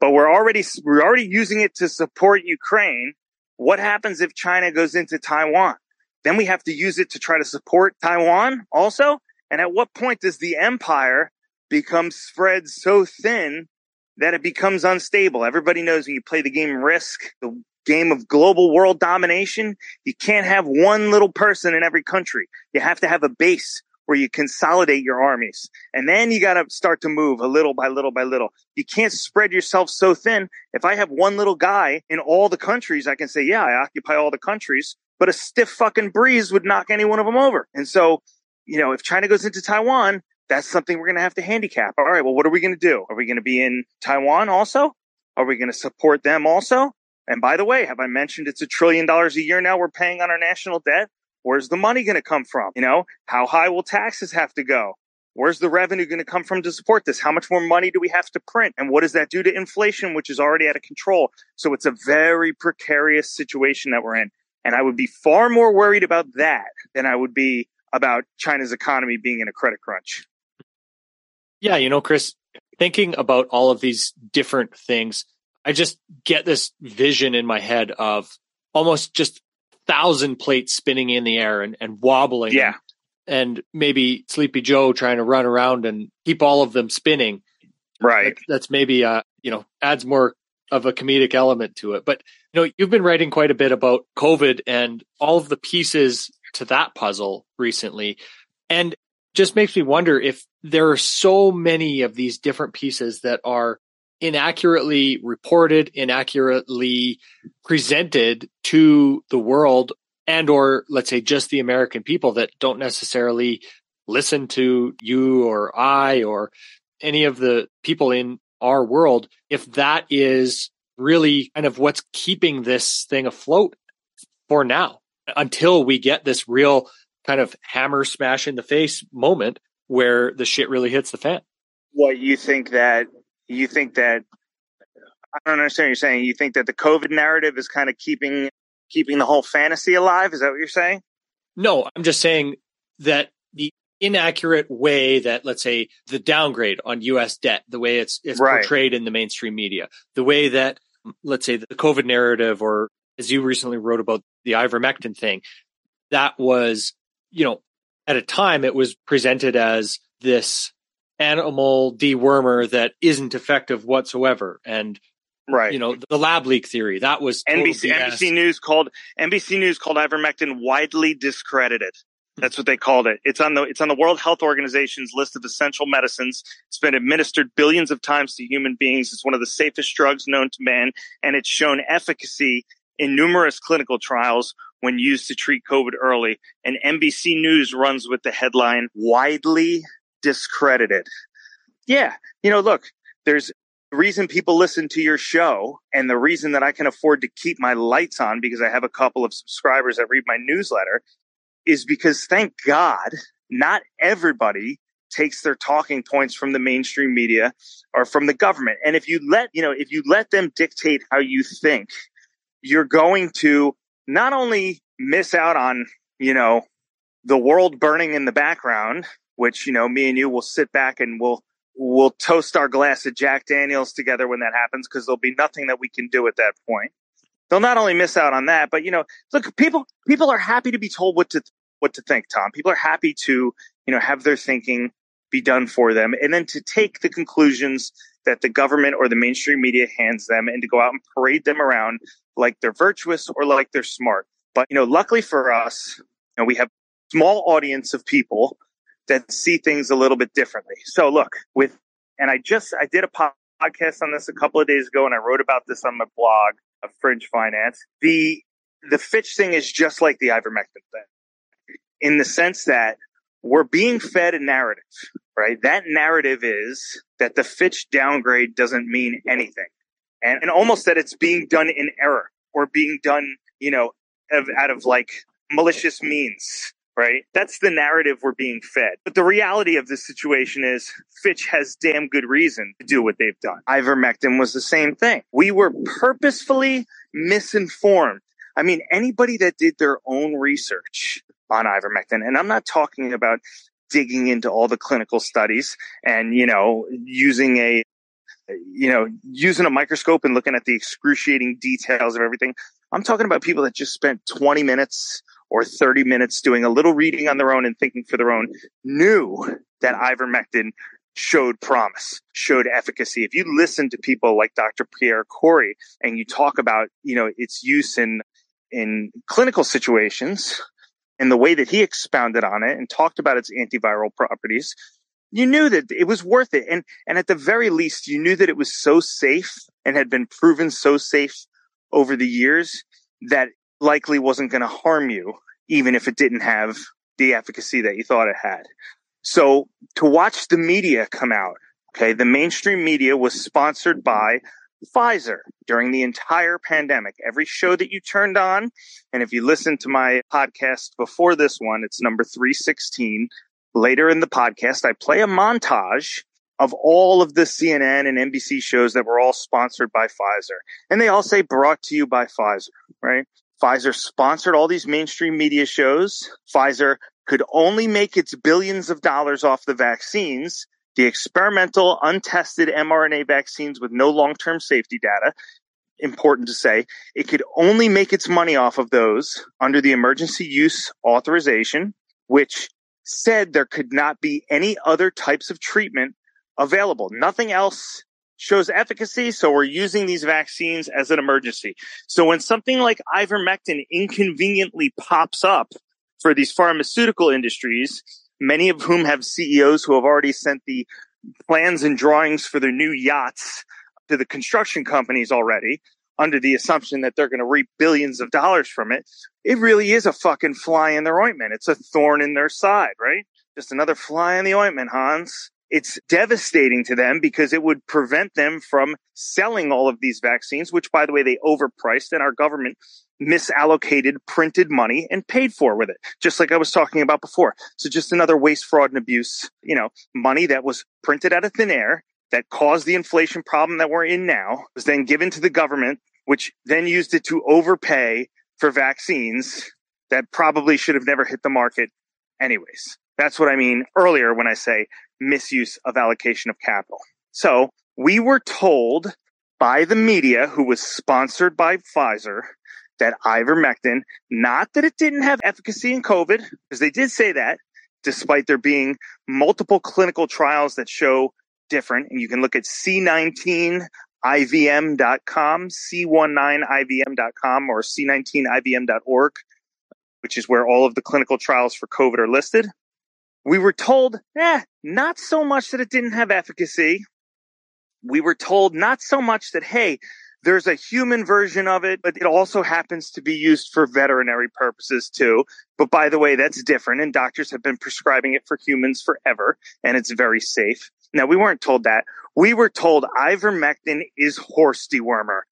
But we're already, we're already using it to support Ukraine. What happens if China goes into Taiwan? Then we have to use it to try to support Taiwan also. And at what point does the empire become spread so thin that it becomes unstable? Everybody knows when you play the game Risk, the game of global world domination, you can't have one little person in every country. You have to have a base where you consolidate your armies. And then you got to start to move a little by little by little. You can't spread yourself so thin. If I have one little guy in all the countries, I can say, yeah, I occupy all the countries, but a stiff fucking breeze would knock any one of them over. And so you know, if China goes into Taiwan, that's something we're going to have to handicap. All right. Well, what are we going to do? Are we going to be in Taiwan also? Are we going to support them also? And by the way, have I mentioned it's a trillion dollars a year now we're paying on our national debt? Where's the money going to come from? You know, how high will taxes have to go? Where's the revenue going to come from to support this? How much more money do we have to print? And what does that do to inflation, which is already out of control? So it's a very precarious situation that we're in. And I would be far more worried about that than I would be about China's economy being in a credit crunch. Yeah, you know, Chris, thinking about all of these different things, I just get this vision in my head of almost just thousand plates spinning in the air and, and wobbling. Yeah. And maybe Sleepy Joe trying to run around and keep all of them spinning. Right. That, that's maybe, uh, you know, adds more of a comedic element to it. But, you know, you've been writing quite a bit about COVID and all of the pieces to that puzzle recently. And just makes me wonder if there are so many of these different pieces that are inaccurately reported, inaccurately presented to the world and or let's say just the American people that don't necessarily listen to you or I or any of the people in our world, if that is really kind of what's keeping this thing afloat for now until we get this real kind of hammer smash in the face moment where the shit really hits the fan. What you think that you think that I don't understand what you're saying. You think that the COVID narrative is kind of keeping keeping the whole fantasy alive? Is that what you're saying? No, I'm just saying that the inaccurate way that let's say the downgrade on US debt, the way it's it's right. portrayed in the mainstream media, the way that let's say the COVID narrative or as you recently wrote about the ivermectin thing, that was, you know, at a time it was presented as this animal dewormer that isn't effective whatsoever. And right, you know, the lab leak theory that was NBC NBC News called NBC News called ivermectin widely discredited. That's what they called it. It's on the it's on the World Health Organization's list of essential medicines. It's been administered billions of times to human beings. It's one of the safest drugs known to man, and it's shown efficacy in numerous clinical trials when used to treat COVID early. And NBC News runs with the headline, widely discredited. Yeah. You know, look, there's the reason people listen to your show and the reason that I can afford to keep my lights on because I have a couple of subscribers that read my newsletter is because thank God, not everybody takes their talking points from the mainstream media or from the government. And if you let, you know, if you let them dictate how you think, you're going to not only miss out on, you know, the world burning in the background, which, you know, me and you will sit back and we'll, we'll toast our glass of Jack Daniels together when that happens because there'll be nothing that we can do at that point. They'll not only miss out on that, but you know, look, people people are happy to be told what to what to think, Tom. People are happy to, you know, have their thinking be done for them and then to take the conclusions that the government or the mainstream media hands them and to go out and parade them around like they're virtuous or like they're smart. But, you know, luckily for us, you know, we have small audience of people that see things a little bit differently. So look, with, and I just, I did a podcast on this a couple of days ago and I wrote about this on my blog of Fringe Finance. The, the Fitch thing is just like the ivermectin thing in the sense that we're being fed a narrative, right? That narrative is that the Fitch downgrade doesn't mean anything. And, and almost that it's being done in error or being done, you know, of, out of like malicious means, right? That's the narrative we're being fed. But the reality of this situation is Fitch has damn good reason to do what they've done. Ivermectin was the same thing. We were purposefully misinformed. I mean, anybody that did their own research on ivermectin. And I'm not talking about digging into all the clinical studies and, you know, using a, you know, using a microscope and looking at the excruciating details of everything. I'm talking about people that just spent 20 minutes or 30 minutes doing a little reading on their own and thinking for their own knew that ivermectin showed promise, showed efficacy. If you listen to people like Dr. Pierre Kory and you talk about, you know, its use in in clinical situations, and the way that he expounded on it and talked about its antiviral properties, you knew that it was worth it. And, and at the very least, you knew that it was so safe and had been proven so safe over the years that likely wasn't going to harm you, even if it didn't have the efficacy that you thought it had. So to watch the media come out, okay, the mainstream media was sponsored by Pfizer during the entire pandemic. Every show that you turned on, and if you listen to my podcast before this one, it's number 316. Later in the podcast, I play a montage of all of the CNN and NBC shows that were all sponsored by Pfizer. And they all say brought to you by Pfizer, right? Pfizer sponsored all these mainstream media shows. Pfizer could only make its billions of dollars off the vaccines the experimental untested mRNA vaccines with no long-term safety data, important to say, it could only make its money off of those under the emergency use authorization, which said there could not be any other types of treatment available. Nothing else shows efficacy. So we're using these vaccines as an emergency. So when something like ivermectin inconveniently pops up for these pharmaceutical industries, many of whom have CEOs who have already sent the plans and drawings for their new yachts to the construction companies already under the assumption that they're going to reap billions of dollars from it. It really is a fucking fly in their ointment. It's a thorn in their side, right? Just another fly in the ointment, Hans. It's devastating to them because it would prevent them from selling all of these vaccines, which by the way, they overpriced and our government misallocated printed money and paid for with it, just like I was talking about before. So just another waste, fraud, and abuse, you know, money that was printed out of thin air that caused the inflation problem that we're in now was then given to the government, which then used it to overpay for vaccines that probably should have never hit the market anyways. That's what I mean earlier when I say misuse of allocation of capital. So we were told by the media who was sponsored by Pfizer that ivermectin, not that it didn't have efficacy in COVID, because they did say that, despite there being multiple clinical trials that show different. And you can look at C19IVM.com, C19IVM.com, or C19IVM.org, which is where all of the clinical trials for COVID are listed. We were told, eh, not so much that it didn't have efficacy. We were told not so much that, hey, there's a human version of it, but it also happens to be used for veterinary purposes too. But by the way, that's different and doctors have been prescribing it for humans forever and it's very safe. Now we weren't told that. We were told ivermectin is horse dewormer.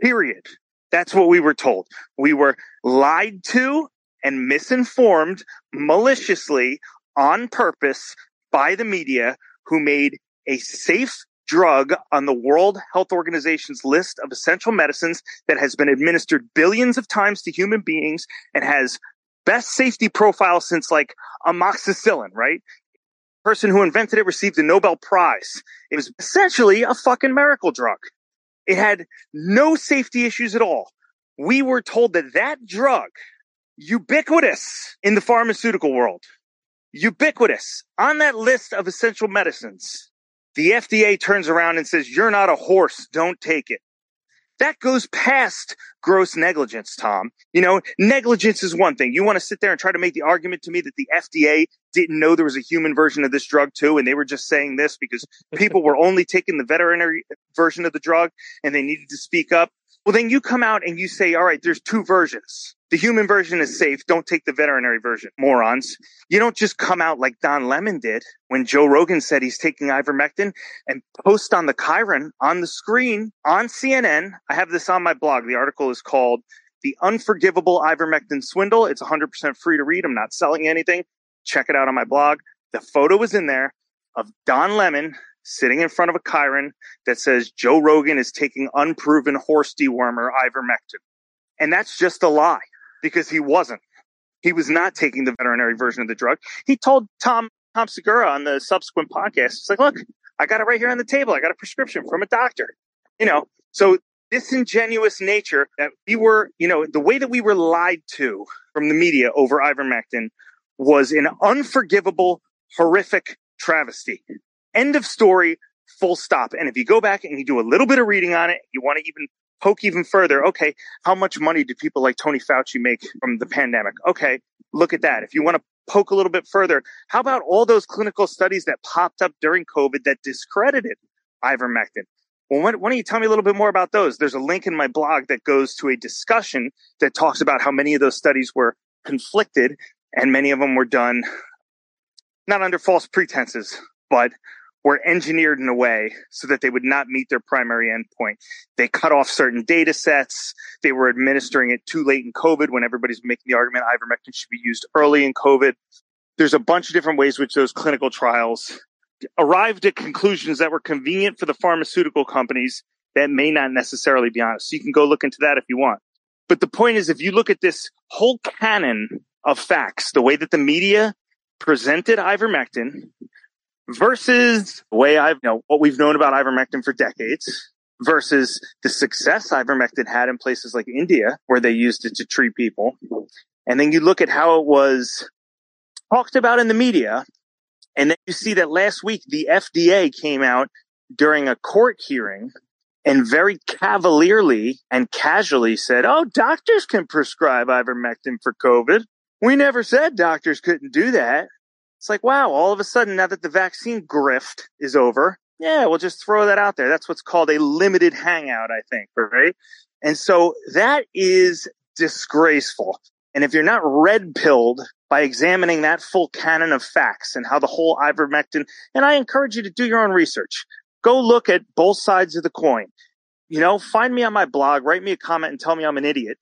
Period. That's what we were told. We were lied to and misinformed maliciously on purpose by the media who made a safe drug on the World Health Organization's list of essential medicines that has been administered billions of times to human beings and has best safety profile since like amoxicillin, right? person who invented it received a Nobel Prize. It was essentially a fucking miracle drug. It had no safety issues at all. We were told that that drug, ubiquitous in the pharmaceutical world, ubiquitous on that list of essential medicines, the FDA turns around and says, you're not a horse. Don't take it. That goes past gross negligence, Tom. You know, negligence is one thing. You want to sit there and try to make the argument to me that the FDA didn't know there was a human version of this drug too, and they were just saying this because people were only taking the veterinary version of the drug and they needed to speak up. Well, then you come out and you say, all right, there's two versions. The human version is safe. Don't take the veterinary version. Morons. You don't just come out like Don Lemon did when Joe Rogan said he's taking ivermectin and post on the Chiron on the screen on CNN. I have this on my blog. The article is called The Unforgivable Ivermectin Swindle. It's 100% free to read. I'm not selling anything. Check it out on my blog. The photo is in there of Don Lemon sitting in front of a Chiron that says Joe Rogan is taking unproven horse dewormer ivermectin. And that's just a lie because he wasn't. He was not taking the veterinary version of the drug. He told Tom Tom Segura on the subsequent podcast, "It's like, look, I got it right here on the table. I got a prescription from a doctor." You know, so disingenuous nature that we were, you know, the way that we were lied to from the media over ivermectin was an unforgivable, horrific travesty. End of story, full stop. And if you go back and you do a little bit of reading on it, you want to even poke even further. Okay. How much money did people like Tony Fauci make from the pandemic? Okay. Look at that. If you want to poke a little bit further, how about all those clinical studies that popped up during COVID that discredited ivermectin? Well, why, why don't you tell me a little bit more about those? There's a link in my blog that goes to a discussion that talks about how many of those studies were conflicted and many of them were done not under false pretenses, but were engineered in a way so that they would not meet their primary endpoint. They cut off certain data sets. They were administering it too late in COVID when everybody's making the argument ivermectin should be used early in COVID. There's a bunch of different ways which those clinical trials arrived at conclusions that were convenient for the pharmaceutical companies that may not necessarily be honest. So you can go look into that if you want. But the point is, if you look at this whole canon of facts, the way that the media presented ivermectin versus the way I've, you know, what we've known about ivermectin for decades versus the success ivermectin had in places like India where they used it to treat people. And then you look at how it was talked about in the media. And then you see that last week the FDA came out during a court hearing and very cavalierly and casually said, Oh, doctors can prescribe ivermectin for COVID. We never said doctors couldn't do that. It's like, wow, all of a sudden, now that the vaccine grift is over, yeah, we'll just throw that out there. That's what's called a limited hangout, I think, right? And so that is disgraceful. And if you're not red pilled by examining that full canon of facts and how the whole ivermectin, and I encourage you to do your own research. Go look at both sides of the coin. You know, find me on my blog, write me a comment and tell me I'm an idiot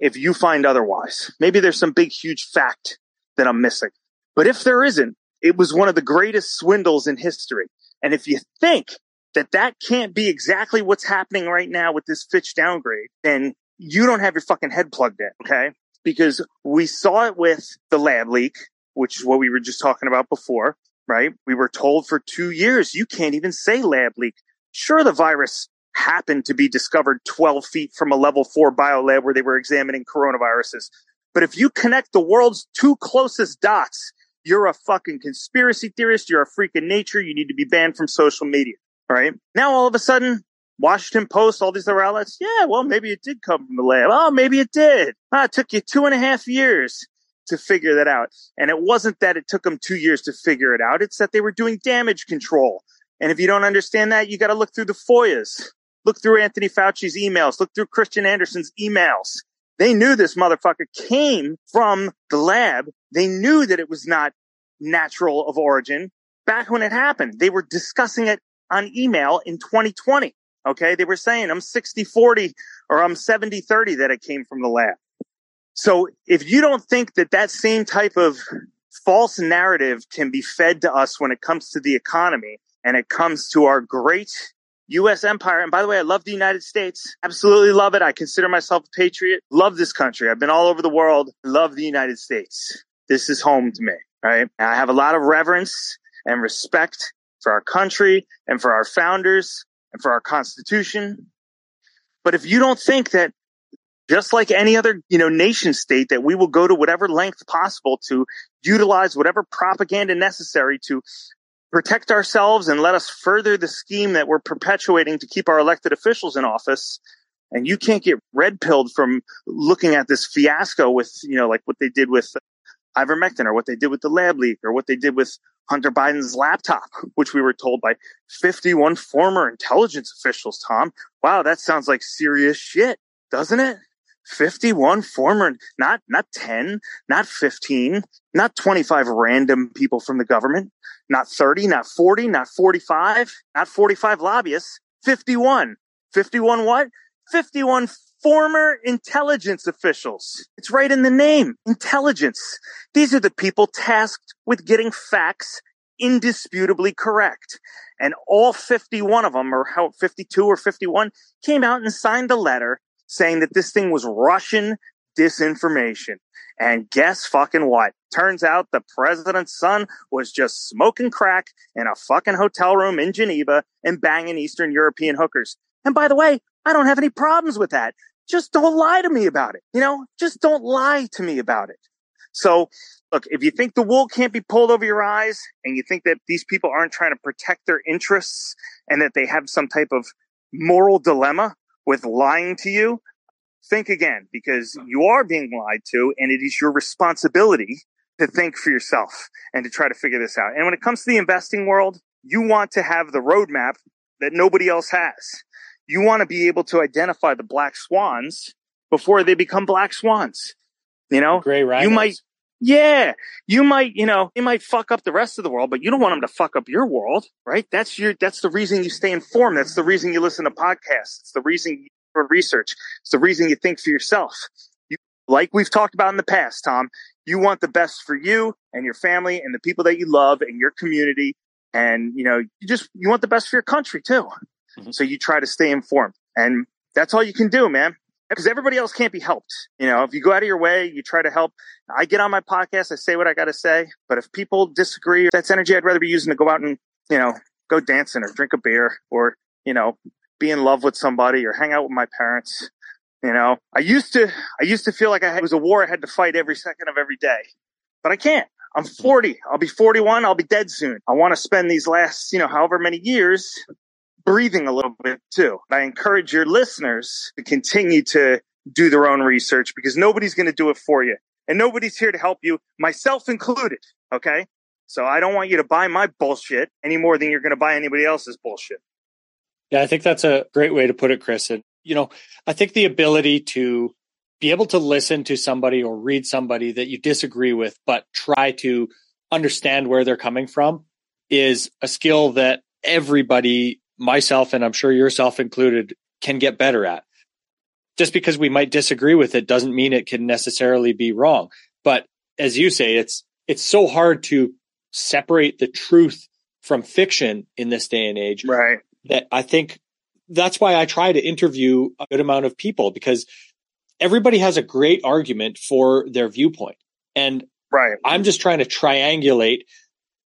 if you find otherwise. Maybe there's some big, huge fact that I'm missing. But if there isn't, it was one of the greatest swindles in history. And if you think that that can't be exactly what's happening right now with this Fitch downgrade, then you don't have your fucking head plugged in. Okay. Because we saw it with the lab leak, which is what we were just talking about before, right? We were told for two years, you can't even say lab leak. Sure, the virus happened to be discovered 12 feet from a level four biolab where they were examining coronaviruses. But if you connect the world's two closest dots, you're a fucking conspiracy theorist. You're a freak of nature. You need to be banned from social media. Right now, all of a sudden, Washington Post, all these other outlets. Yeah, well, maybe it did come from the lab. Oh, maybe it did. Ah, it took you two and a half years to figure that out. And it wasn't that it took them two years to figure it out. It's that they were doing damage control. And if you don't understand that, you got to look through the FOIAs, look through Anthony Fauci's emails, look through Kristian Andersen's emails. They knew this motherfucker came from the lab. They knew that it was not natural of origin back when it happened. They were discussing it on email in 2020. Okay. They were saying I'm 60 40 or I'm 70 30 that it came from the lab. So if you don't think that that same type of false narrative can be fed to us when it comes to the economy and it comes to our great U.S. empire. And by the way, I love the United States. Absolutely love it. I consider myself a patriot. Love this country. I've been all over the world. Love the United States. This is home to me. Right. I have a lot of reverence and respect for our country and for our founders and for our constitution. But if you don't think that just like any other, you know, nation state that we will go to whatever length possible to utilize whatever propaganda necessary to protect ourselves and let us further the scheme that we're perpetuating to keep our elected officials in office. And you can't get red pilled from looking at this fiasco with, you know, like what they did with ivermectin or what they did with the lab leak or what they did with Hunter Biden's laptop, which we were told by 51 former intelligence officials, Tom. Wow, that sounds like serious shit, doesn't it? 51 former, not, not 10, not 15, not 25 random people from the government, not 30, not 40, not 45, not 45 lobbyists, 51. 51 what? 51 former intelligence officials. It's right in the name. Intelligence. These are the people tasked with getting facts indisputably correct. And all 51 of them, or how 52 or 51, came out and signed a letter saying that this thing was Russian disinformation. And guess fucking what? Turns out the president's son was just smoking crack in a fucking hotel room in Geneva and banging Eastern European hookers. And by the way, I don't have any problems with that. Just don't lie to me about it. You know, just don't lie to me about it. So look, if you think the wool can't be pulled over your eyes and you think that these people aren't trying to protect their interests and that they have some type of moral dilemma with lying to you, think again because you are being lied to and it is your responsibility to think for yourself and to try to figure this out. And when it comes to the investing world, you want to have the roadmap that nobody else has. You want to be able to identify the black swans before they become black swans. You know, gray rhinos. you might, yeah, you might, you know, you might fuck up the rest of the world, but you don't want them to fuck up your world, right? That's your, that's the reason you stay informed. That's the reason you listen to podcasts. It's the reason you for research. It's the reason you think for yourself. You, like we've talked about in the past, Tom, you want the best for you and your family and the people that you love and your community. And, you know, you just, you want the best for your country too. Mm-hmm. So you try to stay informed and that's all you can do, man. Because everybody else can't be helped. You know, if you go out of your way, you try to help. I get on my podcast, I say what I got to say. But if people disagree, that's energy I'd rather be using to go out and, you know, go dancing or drink a beer or, you know, be in love with somebody or hang out with my parents. You know, I used to, I used to feel like I had, it was a war I had to fight every second of every day, but I can't. I'm 40. I'll be 41. I'll be dead soon. I want to spend these last, you know, however many years breathing a little bit too. I encourage your listeners to continue to do their own research because nobody's going to do it for you and nobody's here to help you, myself included. Okay. So I don't want you to buy my bullshit any more than you're going to buy anybody else's bullshit. Yeah, I think that's a great way to put it, Chris. And, you know, I think the ability to be able to listen to somebody or read somebody that you disagree with, but try to understand where they're coming from is a skill that everybody, myself, and I'm sure yourself included, can get better at. Just because we might disagree with it doesn't mean it can necessarily be wrong. But as you say, it's, it's so hard to separate the truth from fiction in this day and age. Right that I think that's why I try to interview a good amount of people because everybody has a great argument for their viewpoint. And right. I'm just trying to triangulate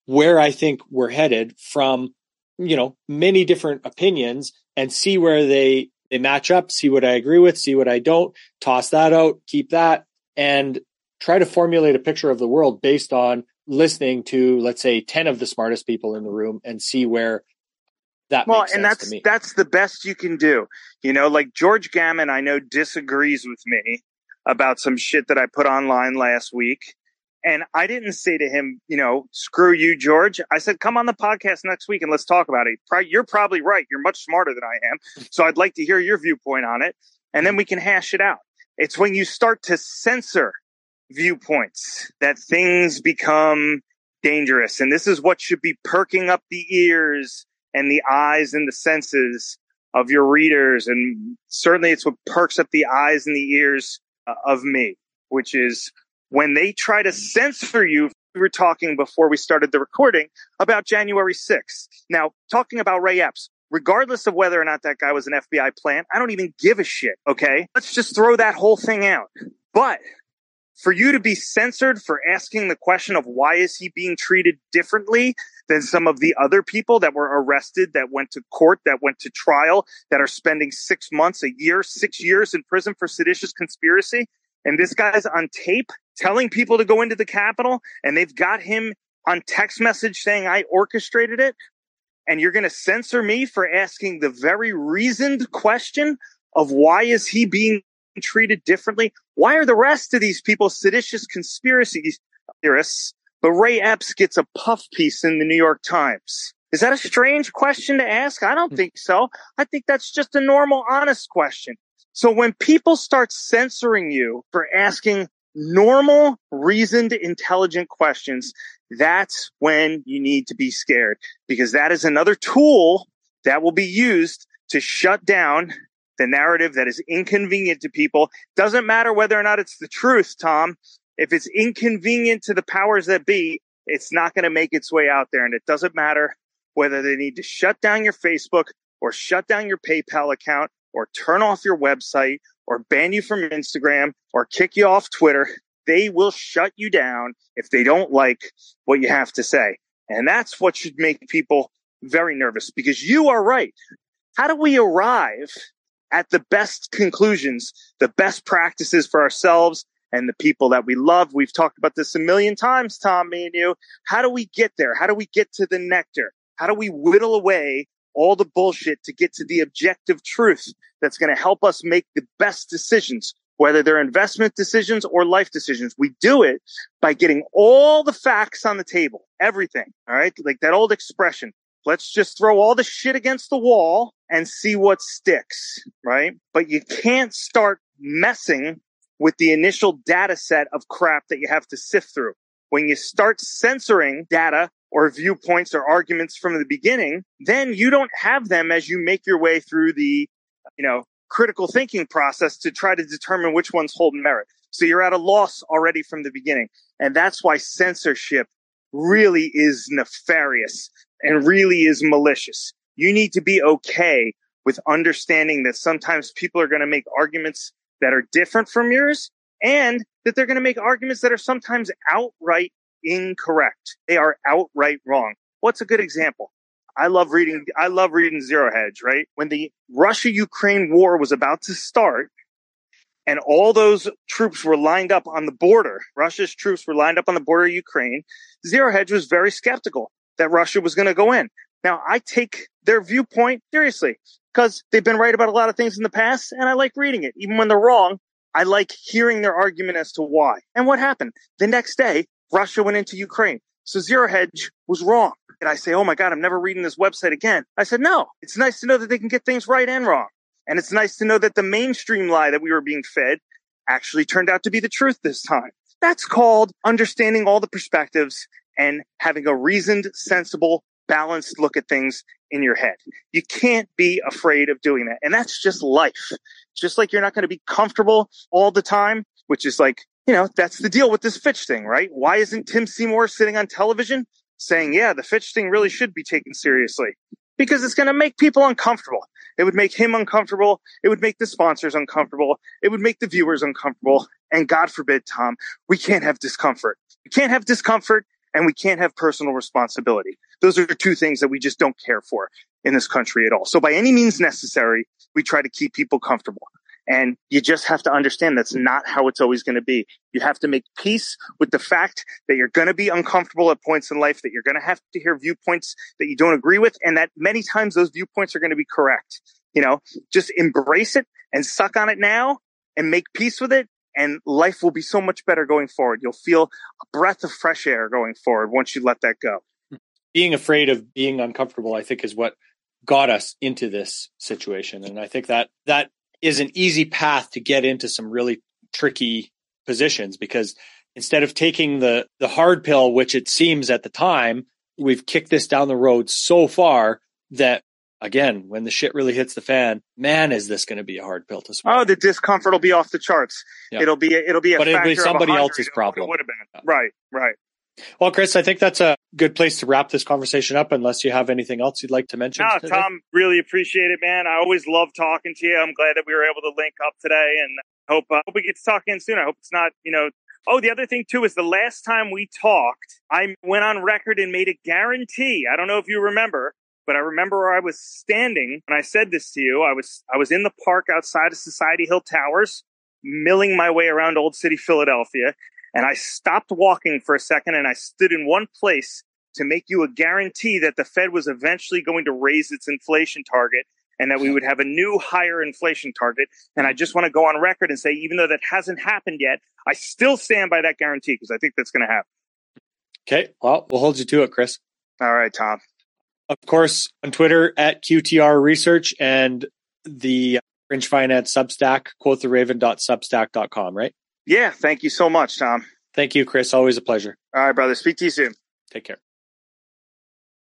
where I think we're headed from, you know, many different opinions and see where they, they match up, see what I agree with, see what I don't, toss that out, keep that and try to formulate a picture of the world based on listening to, let's say, 10 of the smartest people in the room and see where that well, and that's that's the best you can do. You know, like George Gammon, I know disagrees with me about some shit that I put online last week. And I didn't say to him, you know, screw you, George. I said, come on the podcast next week and let's talk about it. You're probably right. You're much smarter than I am. So I'd like to hear your viewpoint on it. And then we can hash it out. It's when you start to censor viewpoints that things become dangerous. And this is what should be perking up the ears and the eyes and the senses of your readers. And certainly it's what perks up the eyes and the ears uh, of me, which is when they try to censor you. We were talking before we started the recording about January 6th. Now, talking about Ray Epps, regardless of whether or not that guy was an FBI plant, I don't even give a shit. Okay. Let's just throw that whole thing out. But for you to be censored for asking the question of why is he being treated differently than some of the other people that were arrested, that went to court, that went to trial, that are spending six months, a year, six years in prison for seditious conspiracy. And this guy's on tape telling people to go into the Capitol and they've got him on text message saying I orchestrated it. And you're going to censor me for asking the very reasoned question of why is he being treated differently? Why are the rest of these people seditious conspiracy theorists, but Ray Epps gets a puff piece in the New York Times? Is that a strange question to ask? I don't hmm. think so. I think that's just a normal, honest question. So when people start censoring you for asking normal, reasoned, intelligent questions, that's when you need to be scared because that is another tool that will be used to shut down the narrative that is inconvenient to people. Doesn't matter whether or not it's the truth, Tom. If it's inconvenient to the powers that be, it's not going to make its way out there. And it doesn't matter whether they need to shut down your Facebook or shut down your PayPal account or turn off your website or ban you from Instagram or kick you off Twitter. They will shut you down if they don't like what you have to say. And that's what should make people very nervous because you are right. How do we arrive at the best conclusions, the best practices for ourselves and the people that we love? We've talked about this a million times, Tom, me and you. How do we get there? How do we get to the nectar? How do we whittle away all the bullshit to get to the objective truth that's going to help us make the best decisions, whether they're investment decisions or life decisions. We do it by getting all the facts on the table, everything. All right. Like that old expression. Let's just throw all the shit against the wall and see what sticks. Right. But you can't start messing with the initial data set of crap that you have to sift through. When you start censoring data or viewpoints or arguments from the beginning, then you don't have them as you make your way through the, you know, critical thinking process to try to determine which ones hold merit. So you're at a loss already from the beginning. And that's why censorship really is nefarious and really is malicious. You need to be okay with understanding that sometimes people are going to make arguments that are different from yours and that they're going to make arguments that are sometimes outright incorrect. They are outright wrong. What's a good example? I love reading, I love reading Zero Hedge, right? When the Russia Ukraine war was about to start and all those troops were lined up on the border, Russia's troops were lined up on the border of Ukraine, Zero Hedge was very skeptical that Russia was going to go in. Now I take their viewpoint seriously because they've been right about a lot of things in the past and I like reading it. Even when they're wrong, I like hearing their argument as to why. And what happened? The next day, Russia went into Ukraine. So Zero Hedge was wrong. And I say, Oh my God, I'm never reading this website again. I said, no, it's nice to know that they can get things right and wrong. And it's nice to know that the mainstream lie that we were being fed actually turned out to be the truth this time. That's called understanding all the perspectives and having a reasoned, sensible, balanced look at things in your head. You can't be afraid of doing that. And that's just life. Just like you're not going to be comfortable all the time, which is like you know, that's the deal with this Fitch thing, right? Why isn't Tim Seymour sitting on television saying, yeah, the Fitch thing really should be taken seriously? Because it's going to make people uncomfortable. It would make him uncomfortable. It would make the sponsors uncomfortable. It would make the viewers uncomfortable. And God forbid, Tom, we can't have discomfort. We can't have discomfort and we can't have personal responsibility. Those are two things that we just don't care for in this country at all. So by any means necessary, we try to keep people comfortable. And you just have to understand that's not how it's always going to be. You have to make peace with the fact that you're going to be uncomfortable at points in life, that you're going to have to hear viewpoints that you don't agree with, and that many times those viewpoints are going to be correct. You know, just embrace it and suck on it now and make peace with it. And life will be so much better going forward. You'll feel a breath of fresh air going forward once you let that go. Being afraid of being uncomfortable, I think, is what got us into this situation. And I think that that is an easy path to get into some really tricky positions because instead of taking the the hard pill which it seems at the time we've kicked this down the road so far that again when the shit really hits the fan man is this going to be a hard pill to swallow. Oh the discomfort will be off the charts. Yeah. it'll be it'll be a but it'll be somebody else's problem. would have been right right well, Chris, I think that's a good place to wrap this conversation up, unless you have anything else you'd like to mention. No, today. Tom, really appreciate it, man. I always love talking to you. I'm glad that we were able to link up today and hope, uh, hope we get to talk again soon. I hope it's not, you know, Oh, the other thing too is the last time we talked, I went on record and made a guarantee. I don't know if you remember, but I remember where I was standing and I said this to you. I was I was in the park outside of Society Hill Towers, milling my way around Old City, Philadelphia, and I stopped walking for a second and I stood in one place to make you a guarantee that the Fed was eventually going to raise its inflation target and that we would have a new higher inflation target. And I mm-hmm. just want to go on record and say, even though that hasn't happened yet, I still stand by that guarantee because I think that's going to happen. Okay. Well, we'll hold you to it, Chris. All right, Tom. Of course, on Twitter at QTR Research and the Fringe Finance Substack, quoththeraven.substack.com, right? Yeah. Thank you so much, Tom. Thank you, Chris. Always a pleasure. All right, brother. Speak to you soon. Take care.